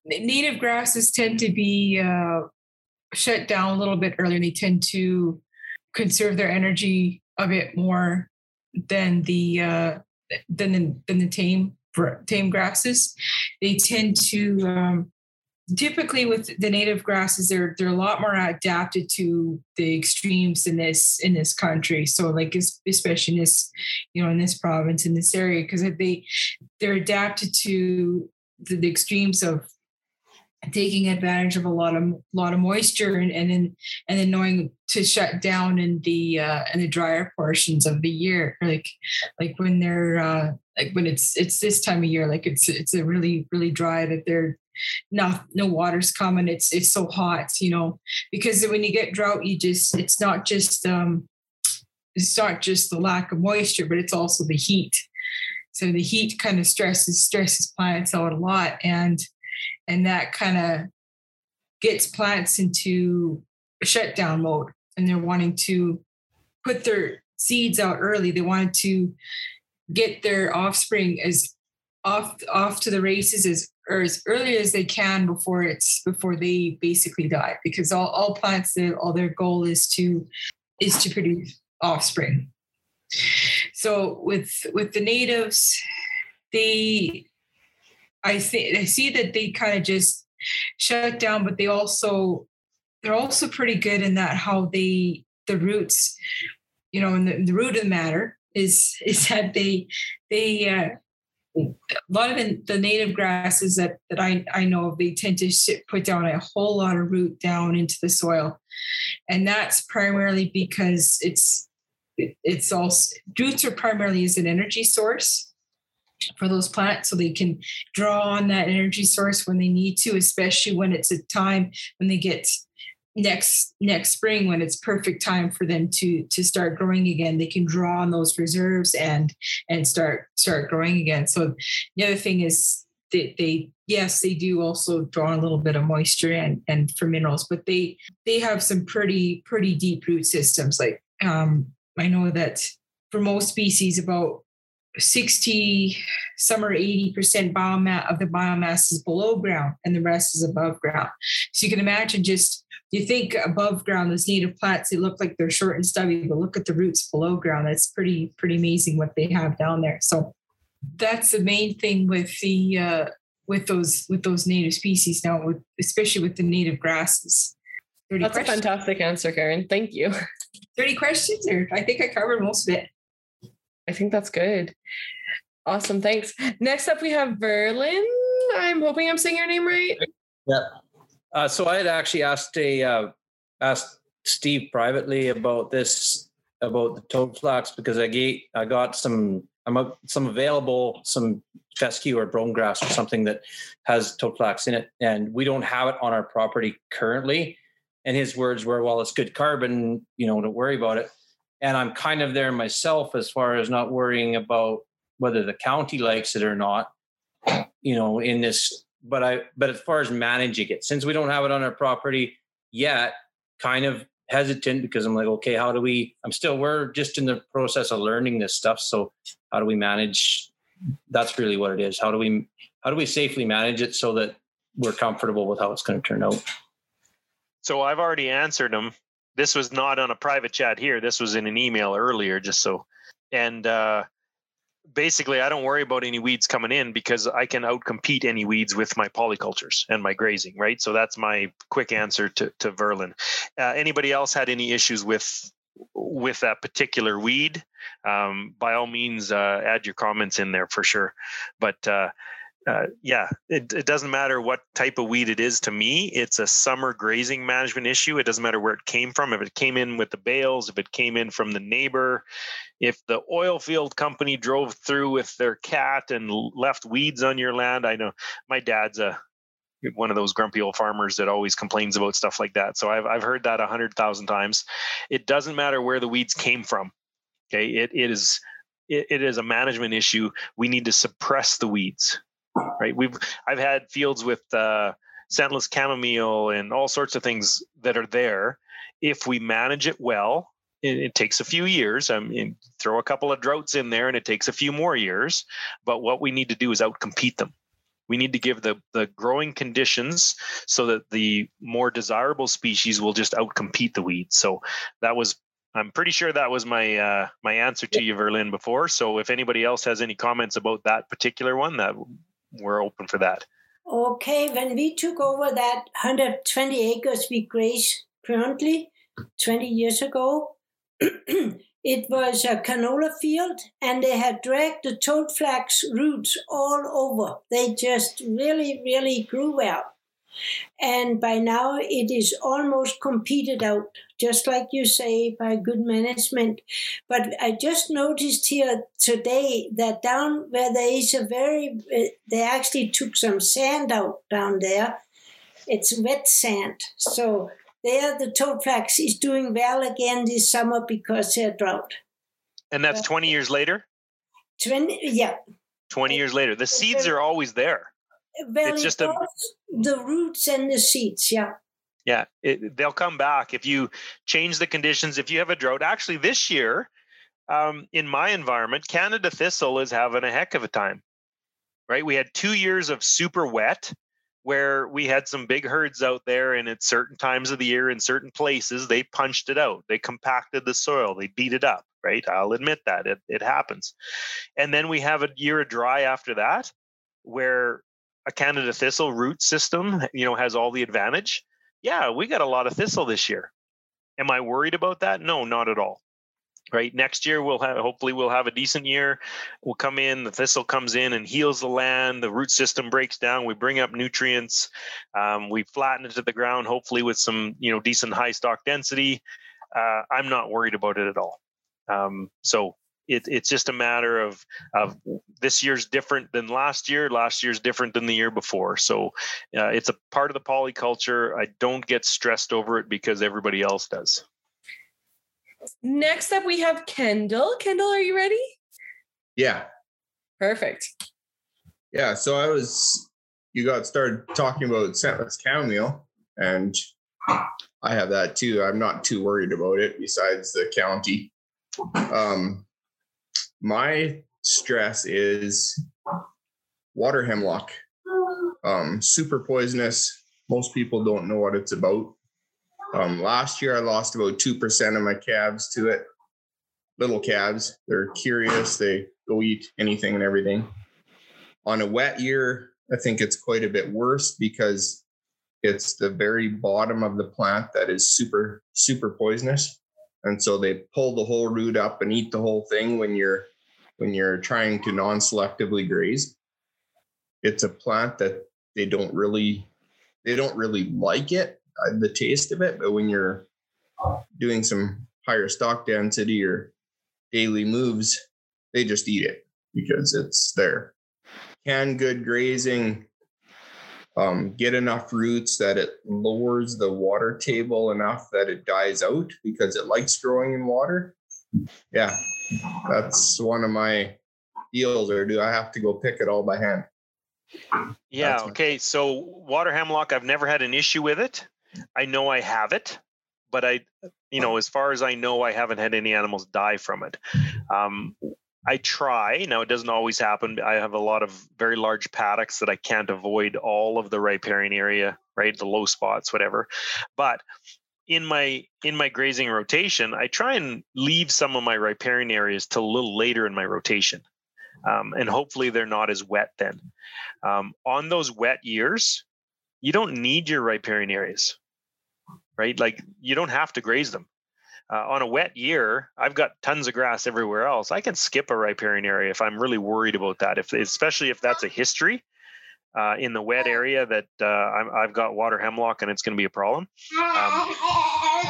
Native grasses tend to be uh, shut down a little bit earlier. They tend to conserve their energy a bit more than the uh, than the, than the tame tame grasses. They tend to um, typically with the native grasses they're they're a lot more adapted to the extremes in this in this country. So like especially in this you know in this province in this area because they they're adapted to the, the, extremes of taking advantage of a lot of lot of moisture and, and then and then knowing to shut down in the uh in the drier portions of the year. Like like when they're uh like when it's it's this time of year like it's it's a really really dry that they're no no water's coming it's it's so hot you know. Because when you get drought you just it's not just um it's not just the lack of moisture but it's also the heat. So the heat kind of stresses stresses plants out a lot and and that kind of gets plants into shutdown mode and they're wanting to put their seeds out early. They wanted to get their offspring as off off to the races as or as early as they can before it's before they basically die because all, all plants all their goal is to is to produce offspring. So with with the natives they i see i see that they kind of just shut down but they also they're also pretty good in that how they the roots you know and the, the root of the matter is is that they they uh, a lot of the, native grasses that, that I, I know of, they tend to sit, put down a whole lot of root down into the soil. And that's primarily because it's it's also roots are primarily as an energy source for those plants so they can draw on that energy source when they need to especially when it's a time when they get next next spring when it's perfect time for them to to start growing again. They can draw on those reserves and and start start growing again. So the other thing is that they yes they do also draw a little bit of moisture and and for minerals but they they have some pretty pretty deep root systems. Like um i know that for most species about 60 some are 80% biomass of the biomass is below ground and the rest is above ground so you can imagine just you think above ground, those native plants, they look like they're short and stubby, but look at the roots below ground. That's pretty, pretty amazing what they have down there. So that's the main thing with the uh, with those with those native species now, with especially with the native grasses. That's questions? a fantastic answer, Karen. Thank you. 30 questions, or I think I covered most of it. I think that's good. Awesome. Thanks. Next up, we have Verlin. I'm hoping I'm saying your name right. Yeah. Uh, so I had actually asked a uh, asked Steve privately about this about the toad flax because I get I got some I'm a, some available some fescue or brome grass or something that has toad flax in it, and we don't have it on our property currently. And his words were, "Well, it's good carbon, you know, don't worry about it." And I'm kind of there myself as far as not worrying about whether the county likes it or not. You know, in this but I but as far as managing it, since we don't have it on our property yet, kind of hesitant because I'm like, okay, how do we? I'm still we're just in the process of learning this stuff. So how do we manage? That's really what it is. How do we how do we safely manage it so that we're comfortable with how it's going to turn out? So I've already answered them. This was not on a private chat here. This was in an email earlier, just so. And uh, basically, I don't worry about any weeds coming in because I can outcompete any weeds with my polycultures and my grazing, right? So that's my quick answer to to Verlin. Uh, anybody else had any issues with with that particular weed? Um, by all means, uh, add your comments in there for sure. But uh, yeah, it, it doesn't matter what type of weed it is to me. It's a summer grazing management issue. It doesn't matter where it came from. If it came in with the bales, if it came in from the neighbor, if the oil field company drove through with their cat and left weeds on your land. I know my dad's a one of those grumpy old farmers that always complains about stuff like that. So I've I've heard that a hundred thousand times. It doesn't matter where the weeds came from. Okay, it it is it, it is a management issue. We need to suppress the weeds right? We've I've had fields with uh, scentless chamomile and all sorts of things that are there. If we manage it well, it, it takes a few years. I mean, throw a couple of droughts in there, and it takes a few more years. But what we need to do is outcompete them. We need to give the the growing conditions so that the more desirable species will just outcompete the weeds. So that was I'm pretty sure that was my uh, my answer to you, Verlin, before. So if anybody else has any comments about that particular one, that we're open for that. Okay, when we took over that 120 acres we grazed currently 20 years ago, it was a canola field and they had dragged the toad flax roots all over. They just really, really grew well. And by now it is almost competed out, just like you say, by good management. But I just noticed here today that down where there is a very, uh, they actually took some sand out down there. It's wet sand. So there the toad is doing well again this summer because they're drought. And that's 20 years later? 20, yeah. 20 years later. The seeds are always there. Well, it's just a, the roots and the seeds, yeah. Yeah, it, they'll come back if you change the conditions. If you have a drought, actually, this year, um, in my environment, Canada thistle is having a heck of a time. Right, we had two years of super wet, where we had some big herds out there, and at certain times of the year, in certain places, they punched it out. They compacted the soil. They beat it up. Right, I'll admit that it it happens. And then we have a year of dry after that, where a Canada thistle root system, you know, has all the advantage. Yeah, we got a lot of thistle this year. Am I worried about that? No, not at all. Right. Next year we'll have hopefully we'll have a decent year. We'll come in, the thistle comes in and heals the land, the root system breaks down, we bring up nutrients, um, we flatten it to the ground, hopefully with some, you know, decent high stock density. Uh, I'm not worried about it at all. Um, so it, it's just a matter of of this year's different than last year last year's different than the year before. So uh, it's a part of the polyculture i don't get stressed over it because everybody else does. Next up we have kendall. Kendall are you ready? Yeah. Perfect. Yeah so i was you got started talking about scentless chamomile and i have that too. I'm not too worried about it besides the county. Um, my stress is water hemlock. Um, super poisonous. Most people don't know what it's about. Um, last year, I lost about 2% of my calves to it. Little calves. They're curious. They go eat anything and everything. On a wet year, I think it's quite a bit worse because it's the very bottom of the plant that is super, super poisonous and so they pull the whole root up and eat the whole thing when you're when you're trying to non-selectively graze. It's a plant that they don't really they don't really like it uh, the taste of it but when you're doing some higher stock density or daily moves they just eat it because it's there. Can good grazing um, get enough roots that it lowers the water table enough that it dies out because it likes growing in water. Yeah, that's one of my deals. Or do I have to go pick it all by hand? Yeah. okay. So water hemlock, I've never had an issue with it. I know I have it but I, you know, as far as I know, I haven't had any animals die from it. Um, I try. Now it doesn't always happen. I have a lot of very large paddocks that I can't avoid all of the riparian area, right? The low spots, whatever. But in my in my grazing rotation, I try and leave some of my riparian areas till a little later in my rotation, um, and hopefully they're not as wet then. Um, on those wet years, you don't need your riparian areas, right? Like you don't have to graze them. Uh, on a wet year, I've got tons of grass everywhere else. I can skip a riparian area if I'm really worried about that. If especially if that's a history uh, in the wet area that uh, i have got water hemlock and it's going to be a problem, um,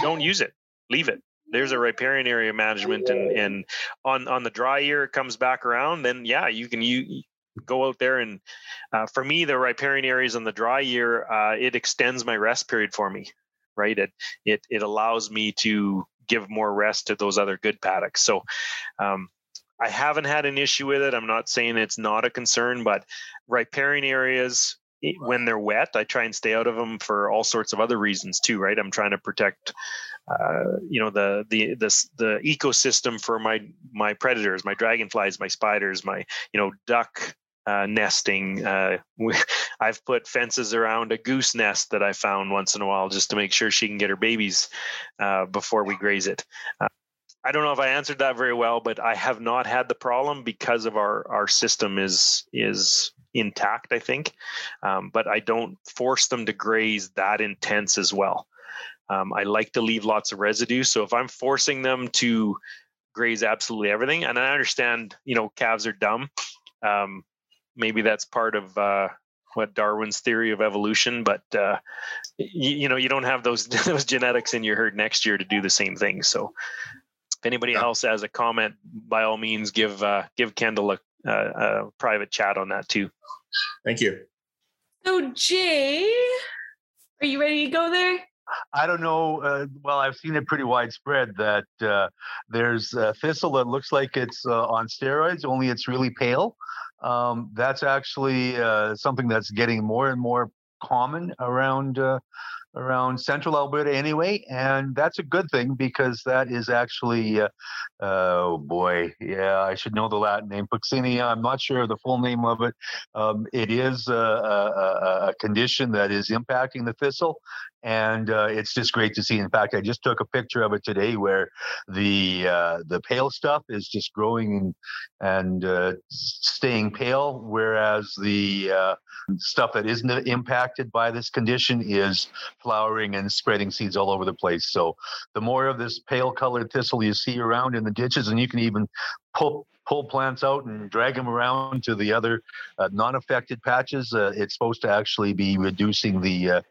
don't use it. Leave it. There's a riparian area management, and and on on the dry year it comes back around. Then yeah, you can you go out there and uh, for me the riparian areas on the dry year uh, it extends my rest period for me right it it it allows me to give more rest to those other good paddocks. So um, I haven't had an issue with it. I'm not saying it's not a concern, but riparian areas when they're wet, I try and stay out of them for all sorts of other reasons too, right? I'm trying to protect, uh, you know, the the the the ecosystem for my my predators, my dragonflies, my spiders, my you know duck uh, nesting. Uh, we, I've put fences around a goose nest that I found once in a while just to make sure she can get her babies uh, before we graze it. Uh, I don't know if I answered that very well, but I have not had the problem because of our our system is is intact. I think, um, but I don't force them to graze that intense as well. Um, I like to leave lots of residue, so if I'm forcing them to graze absolutely everything, and I understand, you know, calves are dumb. Um, maybe that's part of uh, what Darwin's theory of evolution, but uh, you, you, know you don't have those those genetics in your herd next year to do the same thing. So, if anybody yeah. else has a comment, by all means, give uh, give Kendall a, a, a private chat on that too. Thank you. So Jay, are you ready to go there? I don't know. Uh, well, I've seen it pretty widespread that uh, there's a thistle that looks like it's uh, on steroids, only it's really pale. Um, that's actually uh, something that's getting more and more common around uh, around central Alberta anyway, and that's a good thing because that is actually, uh, oh boy, yeah, I should know the Latin name, Puccinia. I'm not sure the full name of it. Um, it is a, a, a, condition that is impacting the thistle, and uh, it's just great to see. In fact, I just took a picture of it today, where the uh, the pale stuff is just growing and, and uh, staying pale, whereas the uh, stuff that isn't impacted by this condition is flowering and spreading seeds all over the place. So the more of this pale colored thistle you see around in the ditches, and you can even pull pull plants out and drag them around to the other uh, non-affected patches, uh, it's supposed to actually be reducing the uh,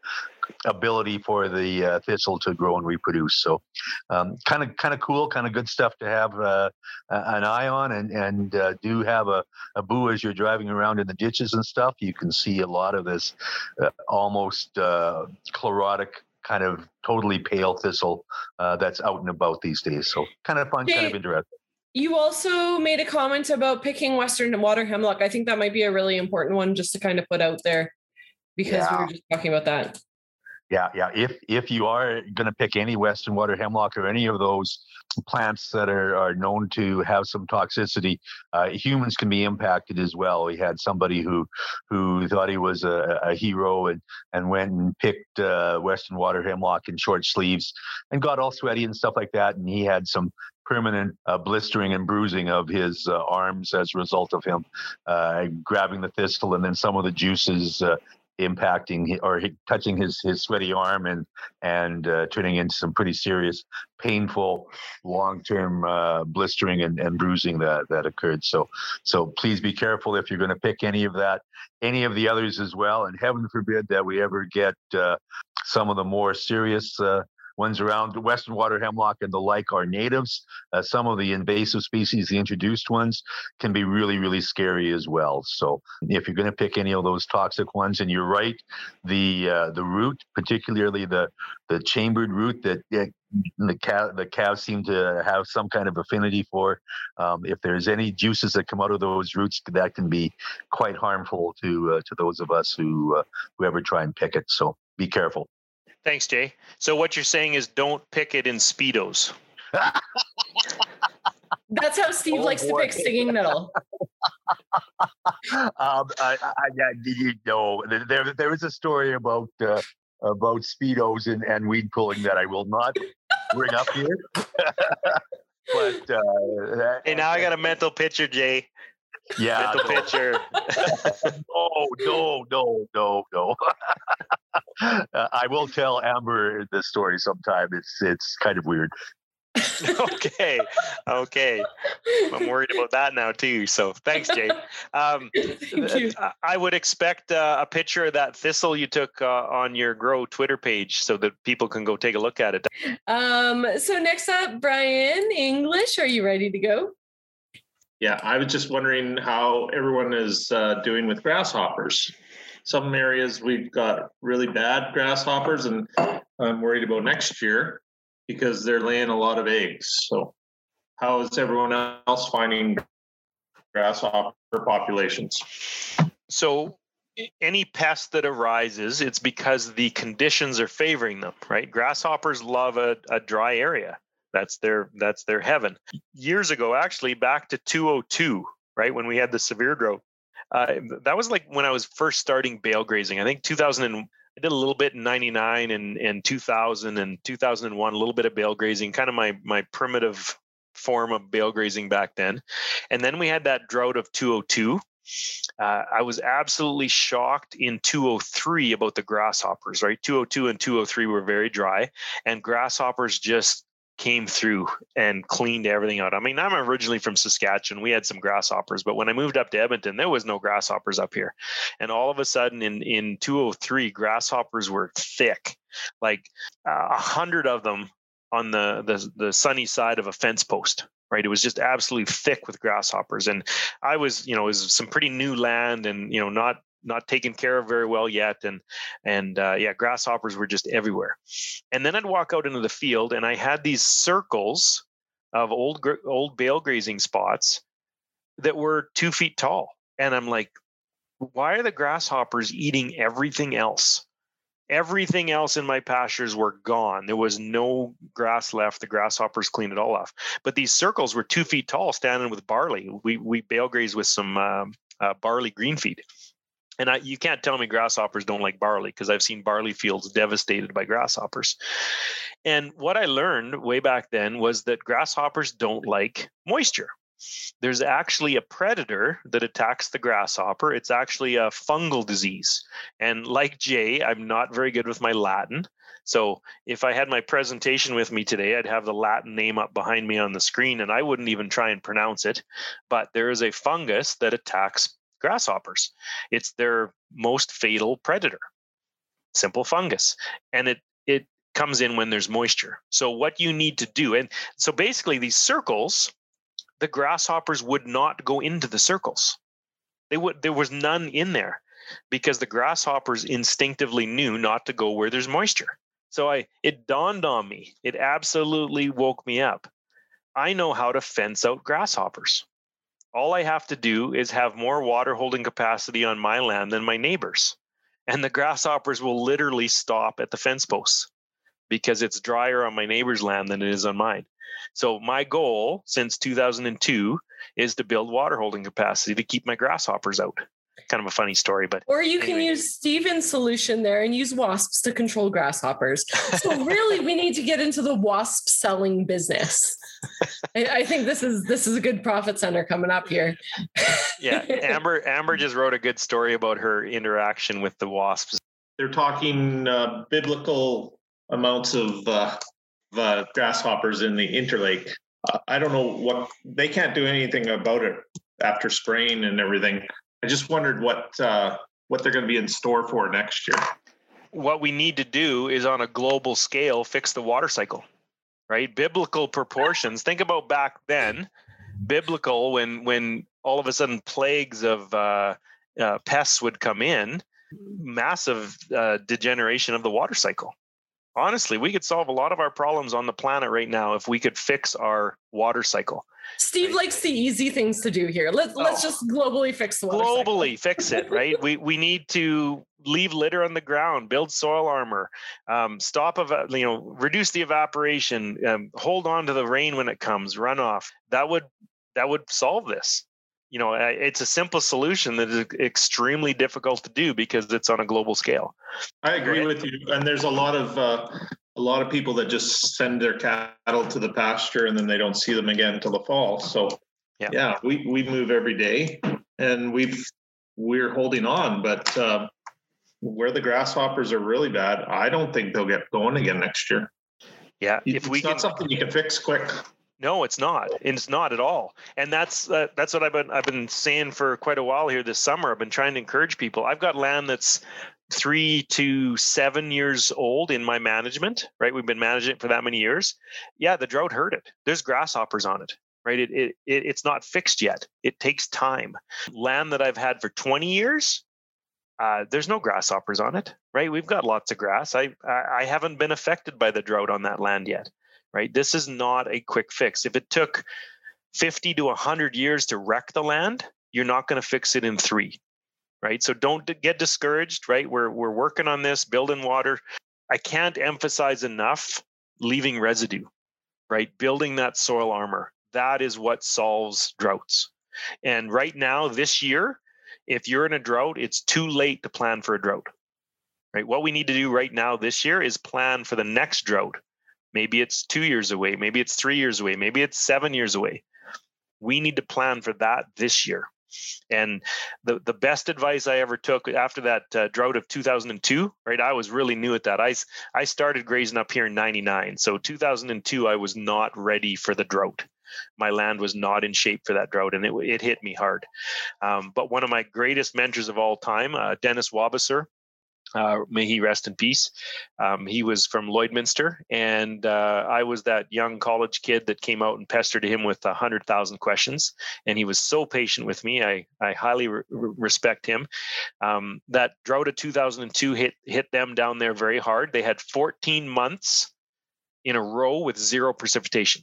ability for the uh, thistle to grow and reproduce. So, kind of kind of cool, kind of good stuff to have uh, an eye on, and and uh, do have a, a boo as you're driving around in the ditches and stuff. You can see a lot of this uh, almost uh, chlorotic kind of totally pale thistle uh, that's out and about these days. So, kind of fun, kind of interesting. You also made a comment about picking Western water hemlock. I think that might be a really important one just to kind of put out there because yeah. we were just talking about that. Yeah, yeah. If if you are going to pick any western water hemlock or any of those plants that are, are known to have some toxicity, uh, humans can be impacted as well. We had somebody who who thought he was a, a hero and and went and picked uh, western water hemlock in short sleeves and got all sweaty and stuff like that, and he had some permanent uh, blistering and bruising of his uh, arms as a result of him uh, grabbing the thistle and then some of the juices uh, impacting or touching his his sweaty arm and and uh, turning into some pretty serious, painful, long term uh, blistering and, and bruising that that occurred. So so please be careful if you're going to pick any of that, any of the others as well. And heaven forbid that we ever get uh, some of the more serious uh, ones around western water hemlock and the like are natives. Uh, some of the invasive species, the introduced ones, can be really, really scary as well. So if you're going to pick any of those toxic ones, and you're right, the uh, the root, particularly the the chambered root that the cow the cows seem to have some kind of affinity for. Um, if there's any juices that come out of those roots, that can be quite harmful to uh, to those of us who uh, who ever try and pick it. So be careful. Thanks, Jay. So what you're saying is don't pick it in speedos. That's how Steve Oh, likes boy. to pick stinging nettle. um, I, I, yeah, you know, there- there there is a story about uh, about speedos and, and weed pulling that I will not bring up here. but uh, Hey, now I got a mental picture, Jay. Yeah, mental no, picture. no, no, no, no, no. uh, I will tell Amber the story sometime. It's it's kind of weird. okay. Okay. I'm worried about that now too. So thanks, Jay. Um, Thank you. I- I would expect uh, a picture of that thistle you took uh, on your Grow Twitter page so that people can go take a look at it. Um, so next up, Brian English, are you ready to go? Yeah, I was just wondering how everyone is uh, doing with grasshoppers. Some areas we've got really bad grasshoppers, and I'm worried about next year because they're laying a lot of eggs. So, how is everyone else finding grasshopper populations? So any pest that arises, it's because the conditions are favoring them, right? Grasshoppers love a, a dry area. That's their that's their heaven. Years ago, actually, back to 202, right when we had the severe drought. Uh, that was like when I was first starting bale grazing. I think 2000 and I did a little bit in 99 and, and 2000 and 2001, a little bit of bale grazing, kind of my my primitive form of bale grazing back then. And then we had that drought of 202. Uh, I was absolutely shocked in 203 about the grasshoppers, right? 202 and 203 were very dry, and grasshoppers just came through and cleaned everything out. I mean, I'm originally from Saskatchewan. We had some grasshoppers, but when I moved up to Edmonton, there was no grasshoppers up here. And all of a sudden in, in 203, grasshoppers were thick, like uh, a hundred of them on the, the the sunny side of a fence post right it was just absolutely thick with grasshoppers and i was you know it was some pretty new land and you know not not taken care of very well yet and and uh, yeah grasshoppers were just everywhere and then i'd walk out into the field and i had these circles of old old bale grazing spots that were two feet tall and i'm like why are the grasshoppers eating everything else everything else in my pastures were gone. There was no grass left. The grasshoppers cleaned it all off. But these circles were two feet tall, standing with barley. We we bale graze with some um, uh, barley green feed. And I, you can't tell me grasshoppers don't like barley because I've seen barley fields devastated by grasshoppers. And what I learned way back then was that grasshoppers don't like moisture there's actually a predator that attacks the grasshopper. It's actually a fungal disease. And like Jay, I'm not very good with my Latin. So if I had my presentation with me today, I'd have the Latin name up behind me on the screen and I wouldn't even try and pronounce it. But there is a fungus that attacks grasshoppers. It's their most fatal predator. Simple fungus. And it it comes in when there's moisture. So what you need to do and so basically these circles the grasshoppers would not go into the circles. They would there was none in there because the grasshoppers instinctively knew not to go where there's moisture. So I it dawned on me. It absolutely woke me up. I know how to fence out grasshoppers. All I have to do is have more water holding capacity on my land than my neighbors. And the grasshoppers will literally stop at the fence posts because it's drier on my neighbor's land than it is on mine. So my goal since 2002 is to build water holding capacity to keep my grasshoppers out. Kind of a funny story, but Or you can use Steven's solution there and use wasps to control grasshoppers. So really, we need to get into the wasp selling business. I, I think this is this is a good profit center coming up here. yeah, Amber Amber just wrote a good story about her interaction with the wasps. They're talking uh, biblical amounts of uh, uh, grasshoppers in the interlake. Uh, I don't know what they can't do anything about it after spraying and everything. I just wondered what uh, what they're going to be in store for next year. What we need to do is on a global scale fix the water cycle. Right? Biblical proportions. Think about back then, biblical when when all of a sudden plagues of uh, uh, pests would come in, massive uh, degeneration of the water cycle. Honestly, we could solve a lot of our problems on the planet right now if we could fix our water cycle. Steve likes the easy things to do here. Let's let's Oh. just globally fix the globally fix it right we we need to leave litter on the ground build soil armor um, stop eva- you know reduce the evaporation um, hold on to the rain when it comes runoff that would that would solve this you know uh, it's a simple solution that is extremely difficult to do because it's on a global scale I agree Right. with you. And there's a lot of uh, a lot of people that just send their cattle to the pasture and then they don't see them again until the fall. So Yeah. yeah, we we move every day and we've we're holding on, but uh, where the grasshoppers are really bad, I don't think they'll get going again next year. yeah It's if we not can something you can fix quick. No, it's not. It's not at all. And that's uh, that's what I've been I've been saying for quite a while here this summer. I've been trying to encourage people. I've got land that's three to seven years old in my management. Right, we've been managing it for that many years. Yeah, the drought hurt it. There's grasshoppers on it. Right, it, it, it it's not fixed yet. It takes time. Land that I've had for 20 years. Uh, there's no grasshoppers on it, right? We've got lots of grass. I, I I haven't been affected by the drought on that land yet right? This is not a quick fix. If it took 50 to 100 years to wreck the land, you're not going to fix it in three, right? So don't get discouraged, right? We're, we're working on this, building water. I can't emphasize enough leaving residue, right? Building that soil armor. That is what solves droughts. And right now, this year, if you're in a drought, it's too late to plan for a drought. Right? What we need to do right now this year is plan for the next drought Maybe it's two years away. Maybe it's three years away. Maybe it's seven years away. We need to plan for that this year. And the, the best advice I ever took after that uh, drought of 2002, right? I was really new at that. I, I started grazing up here in 99. So 2002, I was not ready for the drought. My land was not in shape for that drought and it, it hit me hard. Um, but one of my greatest mentors of all time, uh, Dennis Wabasser, uh, may he rest in peace. Um, he was from Lloydminster, and uh, I was that young college kid that came out and pestered him with a hundred thousand questions. And he was so patient with me. I I highly re- re- respect him. Um, that drought of 2002 hit hit them down there very hard. They had 14 months in a row with zero precipitation.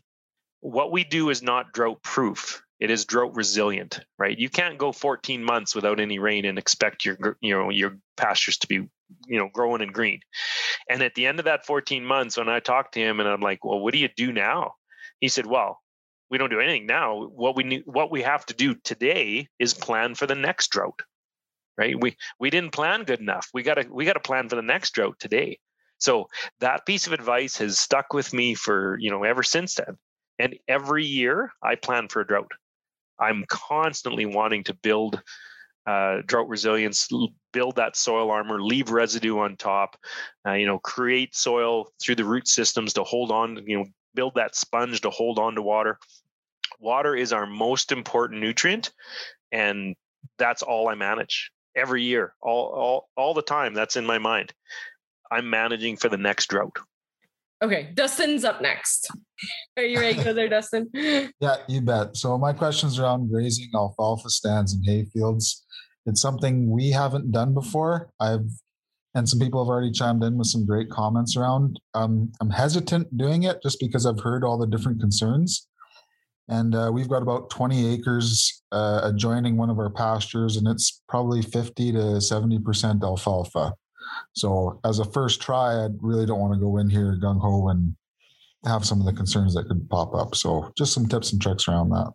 What we do is not drought proof. It is drought resilient, right? You can't go 14 months without any rain and expect your you know your pastures to be you know growing and green. And at the end of that 14 months when i talked to him and i'm like well what do you do now? He said well we don't do anything now. What we need what we have to do today is plan for the next drought. Right? We we didn't plan good enough. We got to we got to plan for the next drought today. So that piece of advice has stuck with me for you know ever since then. And every year i plan for a drought. I'm constantly wanting to build uh, drought resilience, build that soil armor, leave residue on top, uh, you know, create soil through the root systems to hold on, you know, build that sponge to hold on to water. Water is our most important nutrient, and that's all I manage every year, all all all the time. That's in my mind. I'm managing for the next drought. Okay, Dustin's up next. Are you ready to go there, Dustin? Yeah, you bet. So my questions around grazing alfalfa stands and hay fields. It's something we haven't done before. I've and some people have already chimed in with some great comments around. Um, I'm hesitant doing it just because I've heard all the different concerns. And uh, we've got about 20 acres uh, adjoining one of our pastures, and it's probably 50 to 70% alfalfa. So, as a first try, I really don't want to go in here gung ho and have some of the concerns that could pop up. So, just some tips and tricks around that.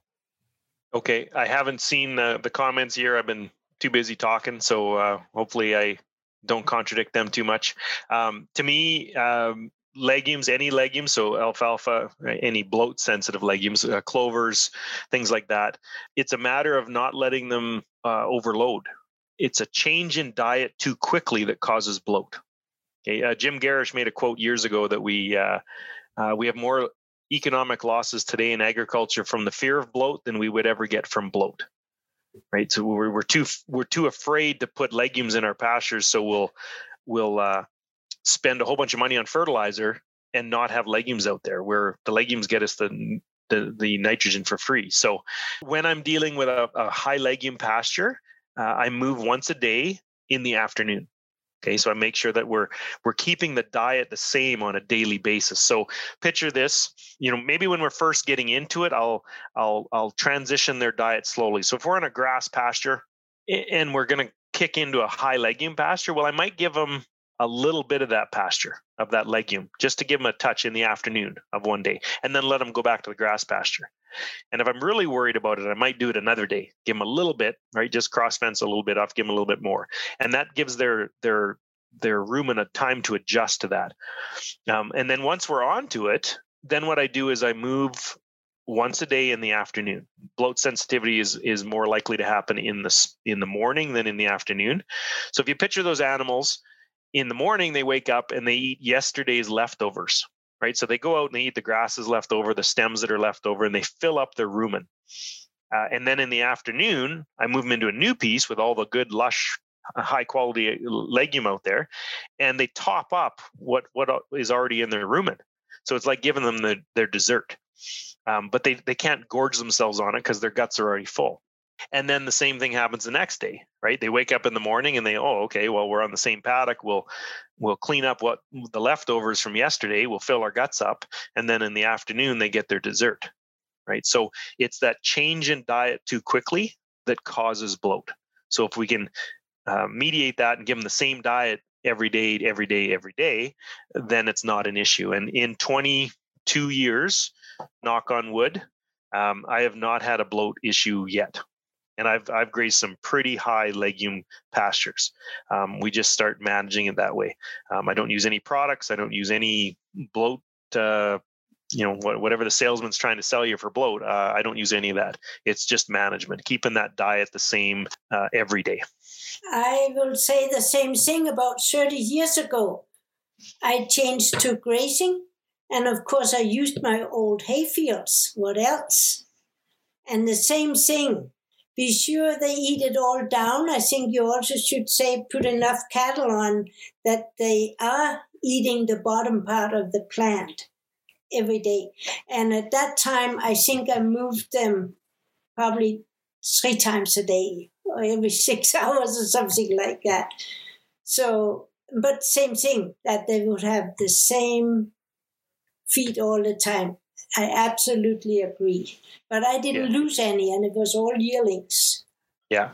Okay, I haven't seen uh, the comments here. I've been too busy talking, so uh, hopefully I don't contradict them too much. Um, to me, um, legumes, any legumes, so alfalfa, any bloat sensitive legumes, uh, clovers, things like that. It's a matter of not letting them uh, overload. It's a change in diet too quickly that causes bloat. Okay, uh, Jim Gerrish made a quote years ago that we uh, uh, we have more economic losses today in agriculture from the fear of bloat than we would ever get from bloat right so we're, we're too we're too afraid to put legumes in our pastures so we'll we'll uh, spend a whole bunch of money on fertilizer and not have legumes out there where the legumes get us the the, the nitrogen for free so when i'm dealing with a, a high legume pasture uh, i move once a day in the afternoon Okay, so I make sure that we're we're keeping the diet the same on a daily basis. So picture this, you know, maybe when we're first getting into it, I'll I'll I'll transition their diet slowly. So if we're in a grass pasture and we're going to kick into a high legume pasture, well, I might give them a little bit of that pasture of that legume just to give them a touch in the afternoon of one day and then let them go back to the grass pasture. And if i'm really worried about it i might do it another day. Give them a little bit right? Just cross fence a little bit off give them a little bit more. And that gives their their their rumen a time to adjust to that. Um, and then once we're on to it then what i do is i move once a day in the afternoon. Bloat sensitivity is is more likely to happen in the in the morning than in the afternoon. So if you picture those animals in the morning they wake up and they eat yesterday's leftovers right? So they go out and they eat the grasses left over the stems that are left over and they fill up their rumen. Uh, and then in the afternoon i move them into a new piece with all the good lush uh, high quality uh, legume out there and they top up what what is already in their rumen. So it's like giving them the, their dessert. Um, but they, they can't gorge themselves on it because their guts are already full and then the same thing happens the next day right? They wake up in the morning and they oh okay well we're on the same paddock. We'll we'll clean up what the leftovers from yesterday. We'll fill our guts up and then in the afternoon they get their dessert right? So it's that change in diet too quickly that causes bloat. So if we can uh, mediate that and give them the same diet every day every day every day then it's not an issue. And in 22 years knock on wood um, I have not had a bloat issue yet and I've I've grazed some pretty high legume pastures. Um, we just start managing it that way. Um, I don't use any products. I don't use any bloat. Uh, you know, whatever the salesman's trying to sell you for bloat, uh, I don't use any of that. It's just management, keeping that diet the same uh, every day. I will say the same thing about 30 years ago. I changed to grazing, and of course, I used my old hay fields. What else? And the same thing be sure they eat it all down. I think you also should say put enough cattle on that they are eating the bottom part of the plant every day. And at that time, I think I moved them probably three times a day or every six hours or something like that. So, but same thing that they would have the same feed all the time. I absolutely agree. But I didn't yeah. lose any, and it was all yearlings. Yeah,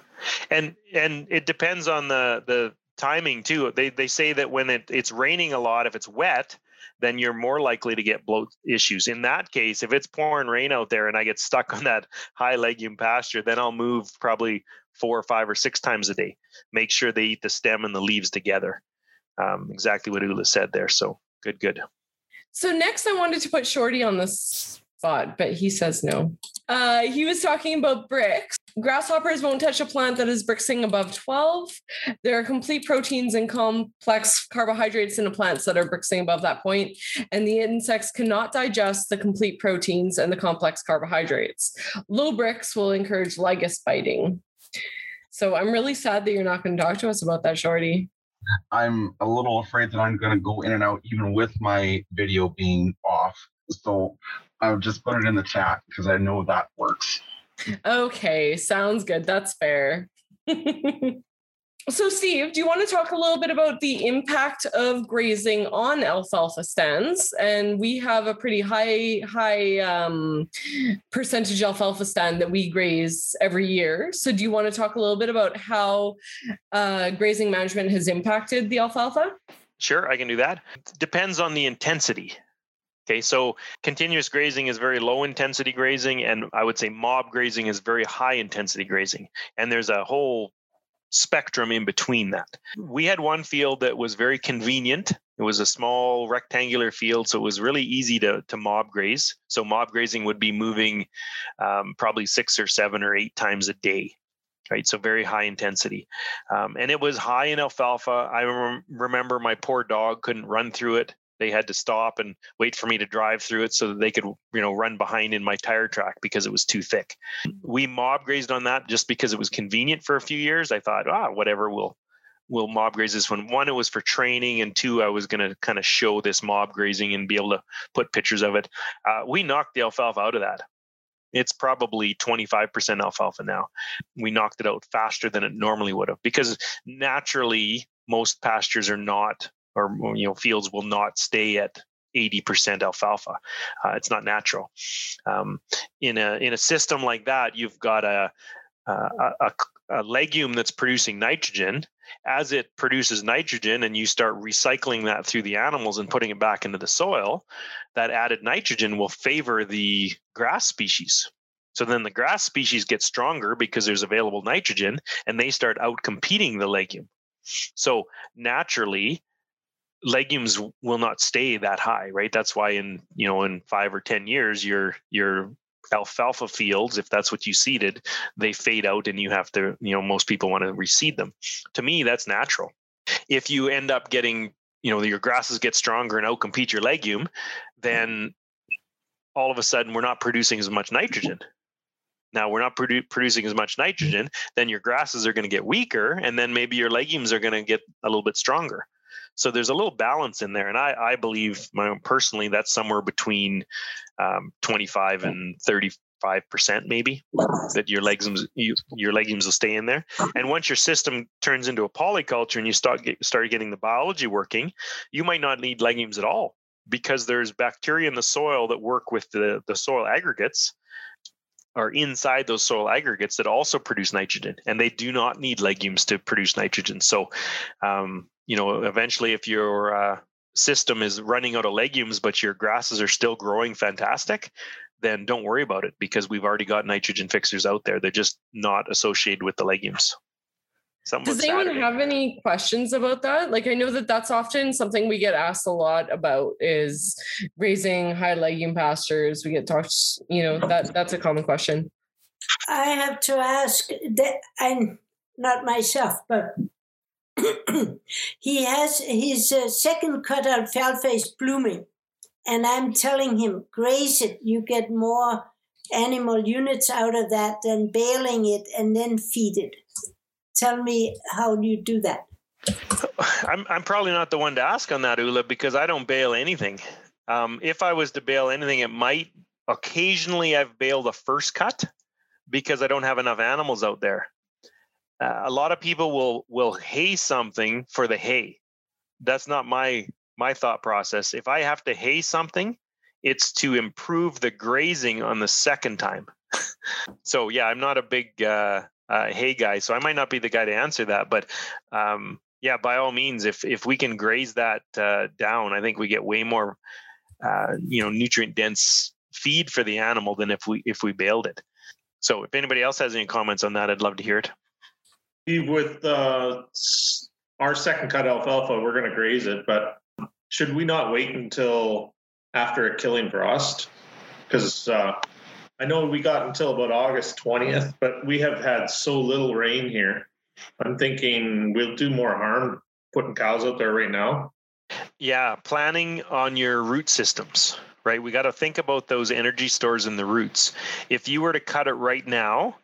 and and it depends on the the timing too. They they say that when it, it's raining a lot, if it's wet, then you're more likely to get bloat issues. In that case, if it's pouring rain out there and I get stuck on that high legume pasture, then I'll move probably four or five or six times a day. Make sure they eat the stem and the leaves together. Um, exactly what Ula said there. So good, good. So next, I wanted to put Shorty on the spot, but he says no. Uh, he was talking about Brix. Grasshoppers won't touch a plant that is Brixing above 12. There are complete proteins and complex carbohydrates in the plants that are Brixing above that point, and the insects cannot digest the complete proteins and the complex carbohydrates. Low Brix will encourage lygus biting. So I'm really sad that you're not going to talk to us about that, Shorty. I'm a little afraid that I'm going to go in and out even with my video being off. So I'll just put it in the chat because I know that works. Okay, sounds good. That's fair. So, Steve, do you want to talk a little bit about the impact of grazing on alfalfa stands? And we have a pretty high, high um, percentage alfalfa stand that we graze every year. So, do you want to talk a little bit about how uh, grazing management has impacted the alfalfa? Sure, I can do that. Depends on the intensity. Okay, so continuous grazing is very low intensity grazing, and I would say mob grazing is very high intensity grazing. And there's a whole spectrum in between that. We had one field that was very convenient. It was a small rectangular field, so it was really easy to, to mob graze. So mob grazing would be moving um, probably six or seven or eight times a day. Right, so very high intensity, um, and it was high in alfalfa. I rem- remember my poor dog couldn't run through it they had to stop and wait for me to drive through it so that they could you know run behind in my tire track because it was too thick. We mob grazed on that just because it was convenient for a few years. I thought ah whatever we'll we'll mob graze this one. One it was for training and two i was going to kind of show this mob grazing and be able to put pictures of it. Uh, we knocked the alfalfa out of that. It's probably 25% alfalfa now. We knocked it out faster than it normally would have because naturally most pastures are not, or you know, fields will not stay at 80% alfalfa. Uh, it's not natural. Um, in a in a system like that, you've got a a, a a legume that's producing nitrogen, as it produces nitrogen and you start recycling that through the animals and putting it back into the soil, that added nitrogen will favor the grass species. So then the grass species get stronger because there's available nitrogen and they start out competing the legume. So naturally, legumes will not stay that high, right? That's why in you know in five or ten years your your alfalfa fields, if that's what you seeded, they fade out and you have to, you know, most people want to reseed them. To me, that's natural. If you end up getting, you know, your grasses get stronger and outcompete your legume, then all of a sudden we're not producing as much nitrogen. Now we're not produ- producing as much nitrogen, then your grasses are going to get weaker, and then maybe your legumes are going to get a little bit stronger. So there's a little balance in there, and I, I believe my own personally that's somewhere between um, 25 and 35 percent, maybe that your legumes you, your legumes will stay in there. And once your system turns into a polyculture and you start get, start getting the biology working, you might not need legumes at all because there's bacteria in the soil that work with the the soil aggregates are inside those soil aggregates that also produce nitrogen and they do not need legumes to produce nitrogen. So um, you know eventually if your uh, system is running out of legumes but your grasses are still growing fantastic then don't worry about it because we've already got nitrogen fixers out there they're just not associated with the legumes Something Does anyone have any questions about that? Like, I know that that's often something we get asked a lot about is raising high legume pastures. We get talked, you know, that that's a common question. I have to ask that I'm not myself, but he has his uh, second cut alfalfa is blooming, and I'm telling him, graze it. You get more animal units out of that than baling it and then feed it. Tell me how you do that. I'm I'm probably not the one to ask on that, Ula, because I don't bale anything. Um, if I was to bale anything, it might occasionally I've baled a first cut because I don't have enough animals out there. Uh, a lot of people will will hay something for the hay. That's not my my thought process. If I have to hay something, it's to improve the grazing on the second time. so yeah, I'm not a big uh, uh, hay guy, so I might not be the guy to answer that. But um, yeah, by all means, if if we can graze that uh, down, I think we get way more uh, you know nutrient dense feed for the animal than if we if we baled it. So if anybody else has any comments on that, I'd love to hear it. With uh, our second cut alfalfa, we're going to graze it, but should we not wait until after a killing frost? Because uh, I know we got until about August 20th, but we have had so little rain here. I'm thinking we'll do more harm putting cows out there right now. Yeah, planning on your root systems, right? We got to think about those energy stores in the roots. If you were to cut it right now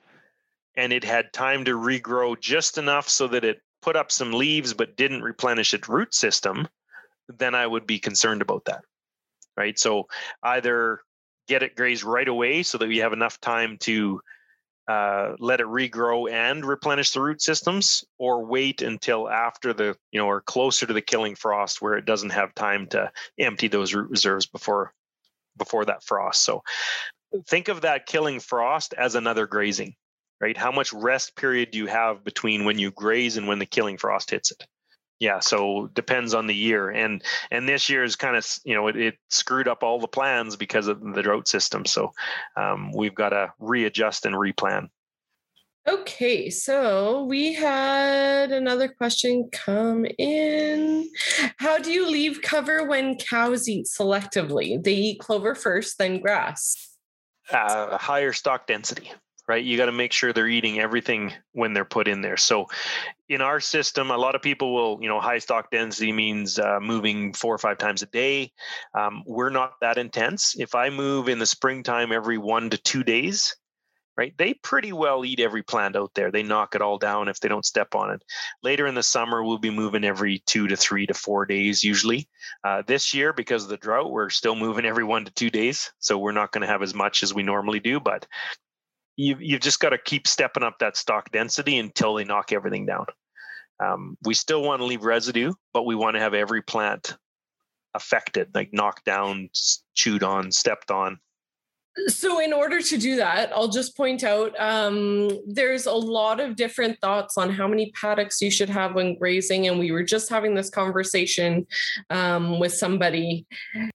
and it had time to regrow just enough so that it put up some leaves but didn't replenish its root system, then I would be concerned about that. Right. So either get it grazed right away so that we have enough time to uh, let it regrow and replenish the root systems or wait until after the you know or closer to the killing frost where it doesn't have time to empty those root reserves before before that frost so think of that killing frost as another grazing right? How much rest period do you have between when you graze and when the killing frost hits it? Yeah so depends on the year and and this year is kind of you know it, it, screwed up all the plans because of the drought system so um, we've got to readjust and replan. Okay so we had another question come in. How do you leave cover when cows eat selectively? They eat clover first then grass. Uh, higher stock density right? You got to make sure they're eating everything when they're put in there. So, in our system, a lot of people will, you know, high stock density means uh, moving four or five times a day. Um, we're not that intense. If I move in the springtime every one to two days, right, they pretty well eat every plant out there. They knock it all down if they don't step on it. Later in the summer, we'll be moving every two to three to four days usually. Uh, this year, because of the drought, we're still moving every one to two days. So we're not going to have as much as we normally do, but you've, you've just got to keep stepping up that stock density until they knock everything down Um, we still want to leave residue, but we want to have every plant affected, like knocked down, chewed on, stepped on. So, in order to do that, I'll just point out um, there's a lot of different thoughts on how many paddocks you should have when grazing. And we were just having this conversation um, with somebody.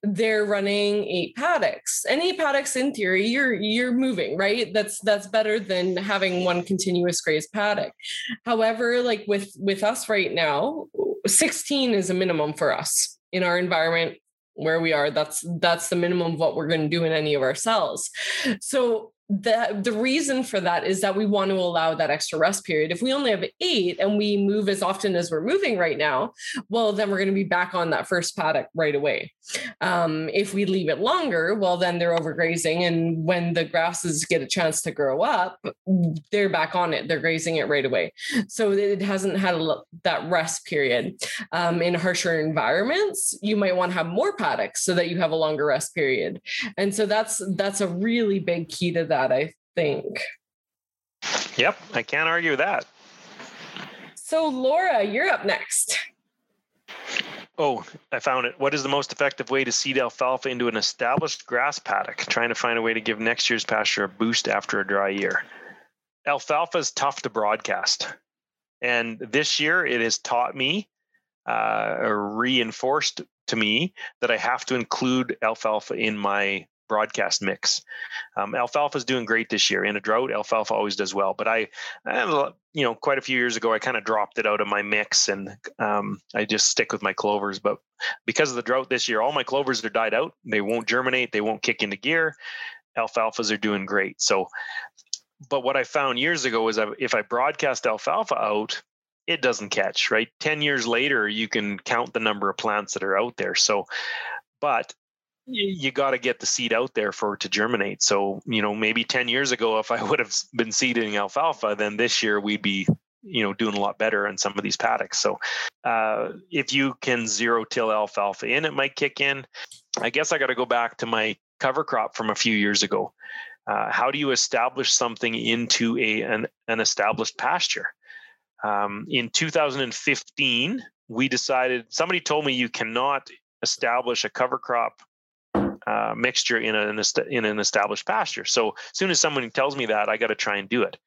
They're running eight paddocks, and eight paddocks, in theory, you're you're moving right. That's that's better than having one continuous graze paddock. However, like with with us right now, 16 is a minimum for us in our environment where we are that's that's the minimum of what we're going to do in any of our cells. So the the reason for that is that we want to allow that extra rest period. If we only have eight and we move as often as we're moving right now, well, then we're going to be back on that first paddock right away. Um, if we leave it longer, well, then they're overgrazing, and when the grasses get a chance to grow up, they're back on it. They're grazing it right away, so it hasn't had a, that rest period. Um, in harsher environments, you might want to have more paddocks so that you have a longer rest period, and so that's that's a really big key to that that, I think. Yep, I can't argue that. So, Laura, you're up next. Oh, I found it. What is the most effective way to seed alfalfa into an established grass paddock? Trying to find a way to give next year's pasture a boost after a dry year. Alfalfa is tough to broadcast. And this year it has taught me, uh, or reinforced to me, that I have to include alfalfa in my broadcast mix. Um, alfalfa is doing great this year. In a drought, alfalfa always does well. But I, I you know, quite a few years ago, I kind of dropped it out of my mix and um, I just stick with my clovers. But because of the drought this year, all my clovers are died out. They won't germinate. They won't kick into gear. Alfalfas are doing great. So, but what I found years ago is if I broadcast alfalfa out, it doesn't catch, right? 10 years later, you can count the number of plants that are out there. So, but you got to get the seed out there for it to germinate. So, you know, maybe 10 years ago, if I would have been seeding alfalfa, then this year we'd be, you know, doing a lot better in some of these paddocks. So, uh, if you can zero till alfalfa in, it might kick in. I guess I got to go back to my cover crop from a few years ago. Uh, how do you establish something into a an, an established pasture? Um, in 2015, we decided somebody told me you cannot establish a cover crop uh, mixture in an in an established pasture. So as soon as someone tells me that, I got to try and do it.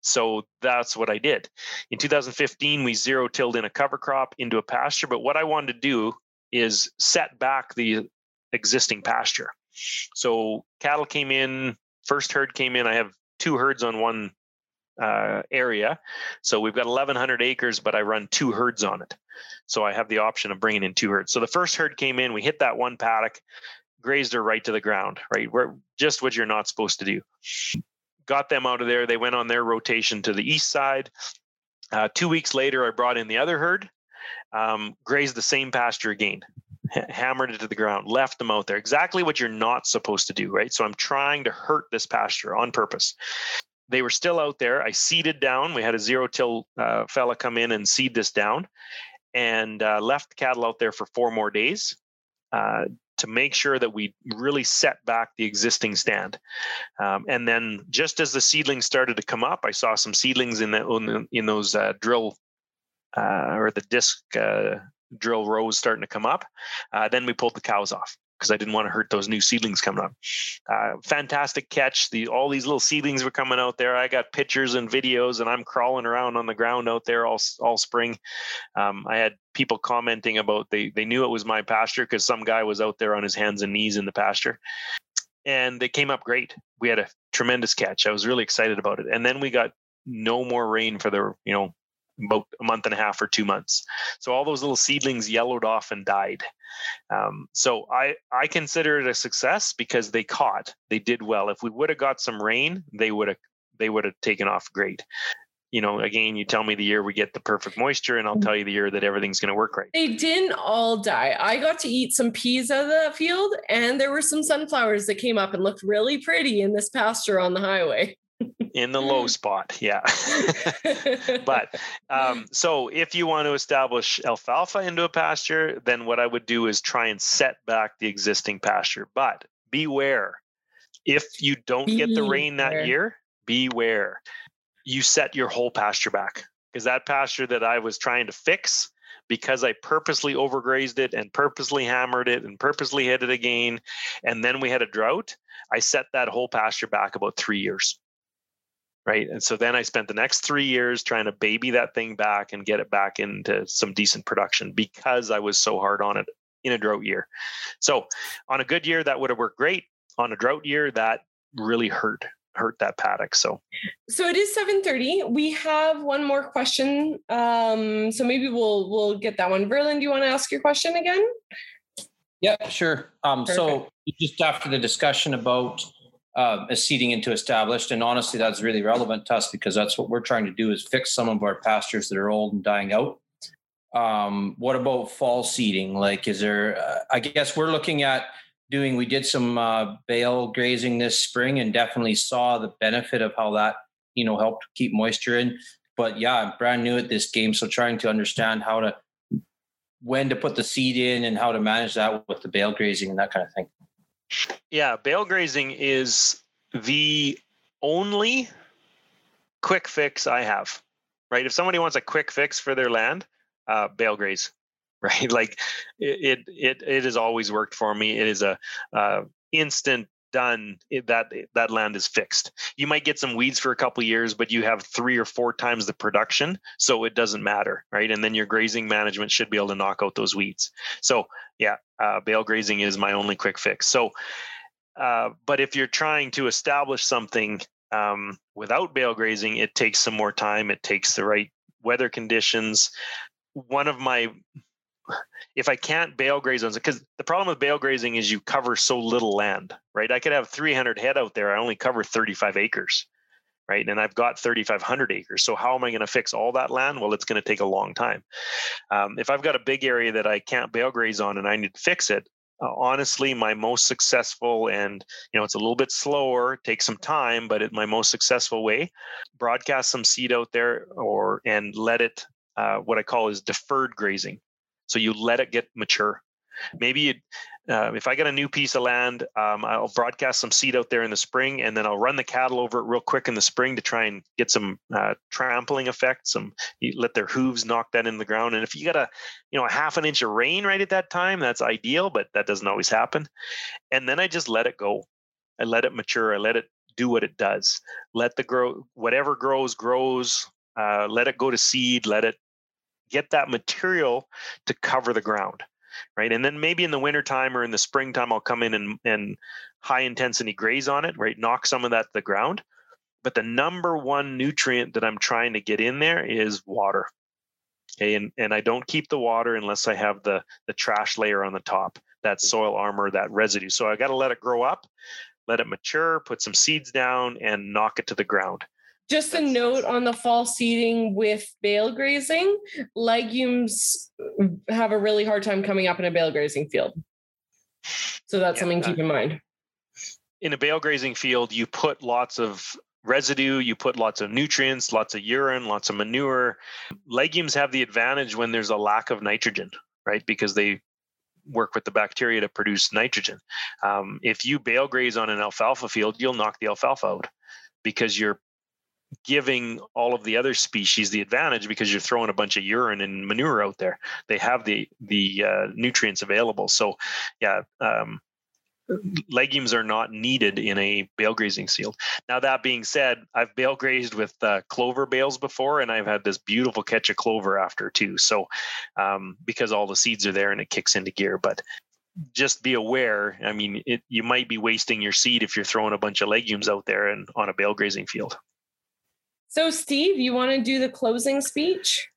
So that's what I did. In 2015, we zero tilled in a cover crop into a pasture. But what I wanted to do is set back the existing pasture. So cattle came in, first herd came in. I have two herds on one uh, area. So we've got 1,100 acres, but I run two herds on it. So I have the option of bringing in two herds. So the first herd came in, we hit that one paddock grazed her right to the ground, right? Where just what you're not supposed to do. Got them out of there. They went on their rotation to the east side. Uh, two weeks later, I brought in the other herd, um, grazed the same pasture again, H- hammered it to the ground, left them out there. Exactly what you're not supposed to do, right? So I'm trying to hurt this pasture on purpose. They were still out there. I seeded down. We had a zero till uh, fella come in and seed this down and uh, left the cattle out there for four more days. Uh, to make sure that we really set back the existing stand. Um, and then just as the seedlings started to come up, I saw some seedlings in the in those uh, drill uh, or the disc uh, drill rows starting to come up. Uh, then we pulled the cows off because I didn't want to hurt those new seedlings coming up. Uh, fantastic catch! The all these little seedlings were coming out there. I got pictures and videos, and I'm crawling around on the ground out there all all spring. Um, I had people commenting about they they knew it was my pasture because some guy was out there on his hands and knees in the pasture. And they came up great. We had a tremendous catch. I was really excited about it. And then we got no more rain for the you know about a month and a half or two months. So all those little seedlings yellowed off and died. Um, so I I consider it a success because they caught. They did well. If we would have got some rain, they would have they would have taken off great. You know, again, you tell me the year we get the perfect moisture, and I'll tell you the year that everything's going to work right. They didn't all die. I got to eat some peas out of that field, and there were some sunflowers that came up and looked really pretty in this pasture on the highway in the low spot yeah but um, so if you want to establish alfalfa into a pasture then what i would do is try and set back the existing pasture but beware if you don't get the rain that year beware you set your whole pasture back because that pasture that I was trying to fix because I purposely overgrazed it and purposely hammered it and purposely hit it again, and then we had a drought. I set that whole pasture back about three years. Right. And so then I spent the next three years trying to baby that thing back and get it back into some decent production because I was so hard on it in a drought year. So on a good year, that would have worked great. On a drought year, that really hurt hurt that paddock. So so it is 7:30. We have one more question. Um, so maybe we'll we'll get that one. Verlin, do you want to ask your question again? Yeah, sure. Um, so just after the discussion about uh, a seeding into established, and honestly, that's really relevant to us because that's what we're trying to do is fix some of our pastures that are old and dying out. Um, what about fall seeding? Like, is there? Uh, I guess we're looking at doing. We did some uh, bale grazing this spring, and definitely saw the benefit of how that you know helped keep moisture in. But yeah, I'm brand new at this game, so trying to understand how to when to put the seed in and how to manage that with the bale grazing and that kind of thing. Yeah, bale grazing is the only quick fix I have. Right? If somebody wants a quick fix for their land, uh, bale graze. Right? Like it, it, it has always worked for me. It is a uh, instant done that that land is fixed. You might get some weeds for a couple years but you have three or four times the production so it doesn't matter right? And then your grazing management should be able to knock out those weeds. So yeah uh, bale grazing is my only quick fix. So uh, but if you're trying to establish something um, without bale grazing it takes some more time it takes the right weather conditions. One of my if I can't bale graze on because the problem with bale grazing is you cover so little land, right? I could have 300 head out there. I only cover 35 acres, right? And I've got 3,500 acres. So how am I going to fix all that land? Well, it's going to take a long time. Um, if I've got a big area that I can't bale graze on and I need to fix it, uh, honestly, my most successful and you know it's a little bit slower, takes some time, but it, my most successful way, broadcast some seed out there or and let it. Uh, what I call is deferred grazing so you let it get mature. Maybe you, uh, if I get a new piece of land, um, I'll broadcast some seed out there in the spring, and then I'll run the cattle over it real quick in the spring to try and get some uh, trampling effect. Some let their hooves knock that in the ground. And if you got a, you know, a half an inch of rain right at that time, that's ideal, but that doesn't always happen. And then I just let it go. I let it mature. I let it do what it does. Let the grow whatever grows grows. Uh, let it go to seed. Let it get that material to cover the ground right? And then maybe in the wintertime or in the springtime i'll come in and, and high intensity graze on it right? Knock some of that to the ground. But the number one nutrient that i'm trying to get in there is water okay? And, and i don't keep the water unless i have the the trash layer on the top that soil armor that residue. So i got to let it grow up let it mature put some seeds down and knock it to the ground just a note on the fall seeding with bale grazing. Legumes have a really hard time coming up in a bale grazing field. So that's yeah, something to keep in mind. In a bale grazing field you put lots of residue you put lots of nutrients lots of urine lots of manure. Legumes have the advantage when there's a lack of nitrogen right? Because they work with the bacteria to produce nitrogen. Um, if you bale graze on an alfalfa field you'll knock the alfalfa out because you're giving all of the other species the advantage because you're throwing a bunch of urine and manure out there. They have the the uh, nutrients available. So, yeah, um, legumes are not needed in a bale grazing field. Now that being said, I've bale grazed with uh, clover bales before, and I've had this beautiful catch of clover after too. So, um, because all the seeds are there and it kicks into gear, but just be aware. I mean, it, you might be wasting your seed if you're throwing a bunch of legumes out there and on a bale grazing field. So, Steve, you want to do the closing speech?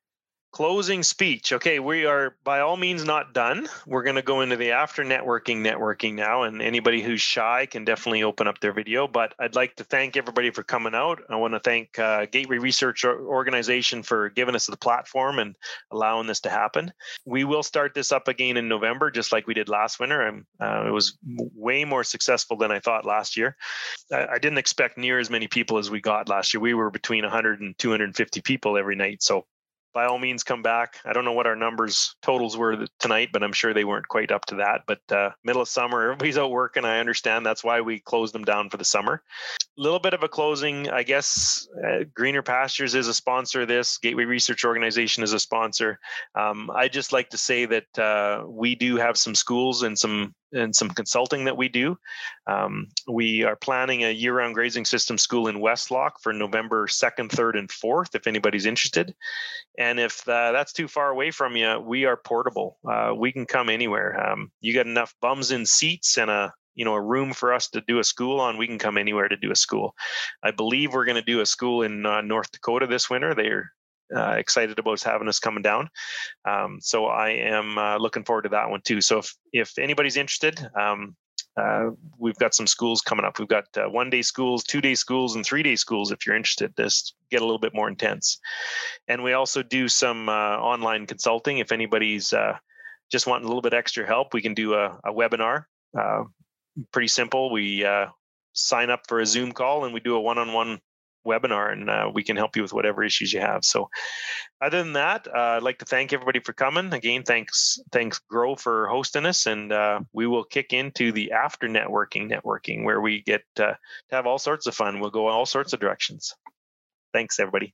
Closing speech. Okay, we are by all means not done. We're going to go into the after networking networking now, and anybody who's shy can definitely open up their video. But I'd like to thank everybody for coming out. I want to thank uh, Gateway Research Organization for giving us the platform and allowing this to happen. We will start this up again in November, just like we did last winter. And uh, it was way more successful than I thought last year. I, I didn't expect near as many people as we got last year. We were between 100 and 250 people every night, so by all means come back. I don't know what our numbers totals were tonight, but I'm sure they weren't quite up to that. But uh, middle of summer, everybody's out working. I understand that's why we closed them down for the summer. A little bit of a closing, I guess. Uh, Greener Pastures is a sponsor of this. Gateway Research Organization is a sponsor. Um, I just like to say that uh, we do have some schools and some and some consulting that we do. Um, we are planning a year-round grazing system school in Westlock for November 2nd, 3rd, and 4th, if anybody's interested. And if uh, that's too far away from you, we are portable. Uh, we can come anywhere. Um, you got enough bums in seats and a you know a room for us to do a school on we can come anywhere to do a school i believe we're going to do a school in uh, north dakota this winter they're uh, excited about having us coming down. Um, so I am uh, looking forward to that one too. So if if anybody's interested, um, uh, we've got some schools coming up. We've got uh, one day schools, two day schools, and three day schools. If you're interested, this get a little bit more intense. And we also do some uh, online consulting. If anybody's uh, just wanting a little bit extra help, we can do a, a webinar. pretty simple. We sign up for a Zoom call and we do a one on one webinar and uh, we can help you with whatever issues you have. So other than that uh, i'd like to thank everybody for coming. Again thanks thanks GRO for hosting us and uh, we will kick into the after networking networking where we get uh, to have all sorts of fun. We'll go all sorts of directions. Thanks everybody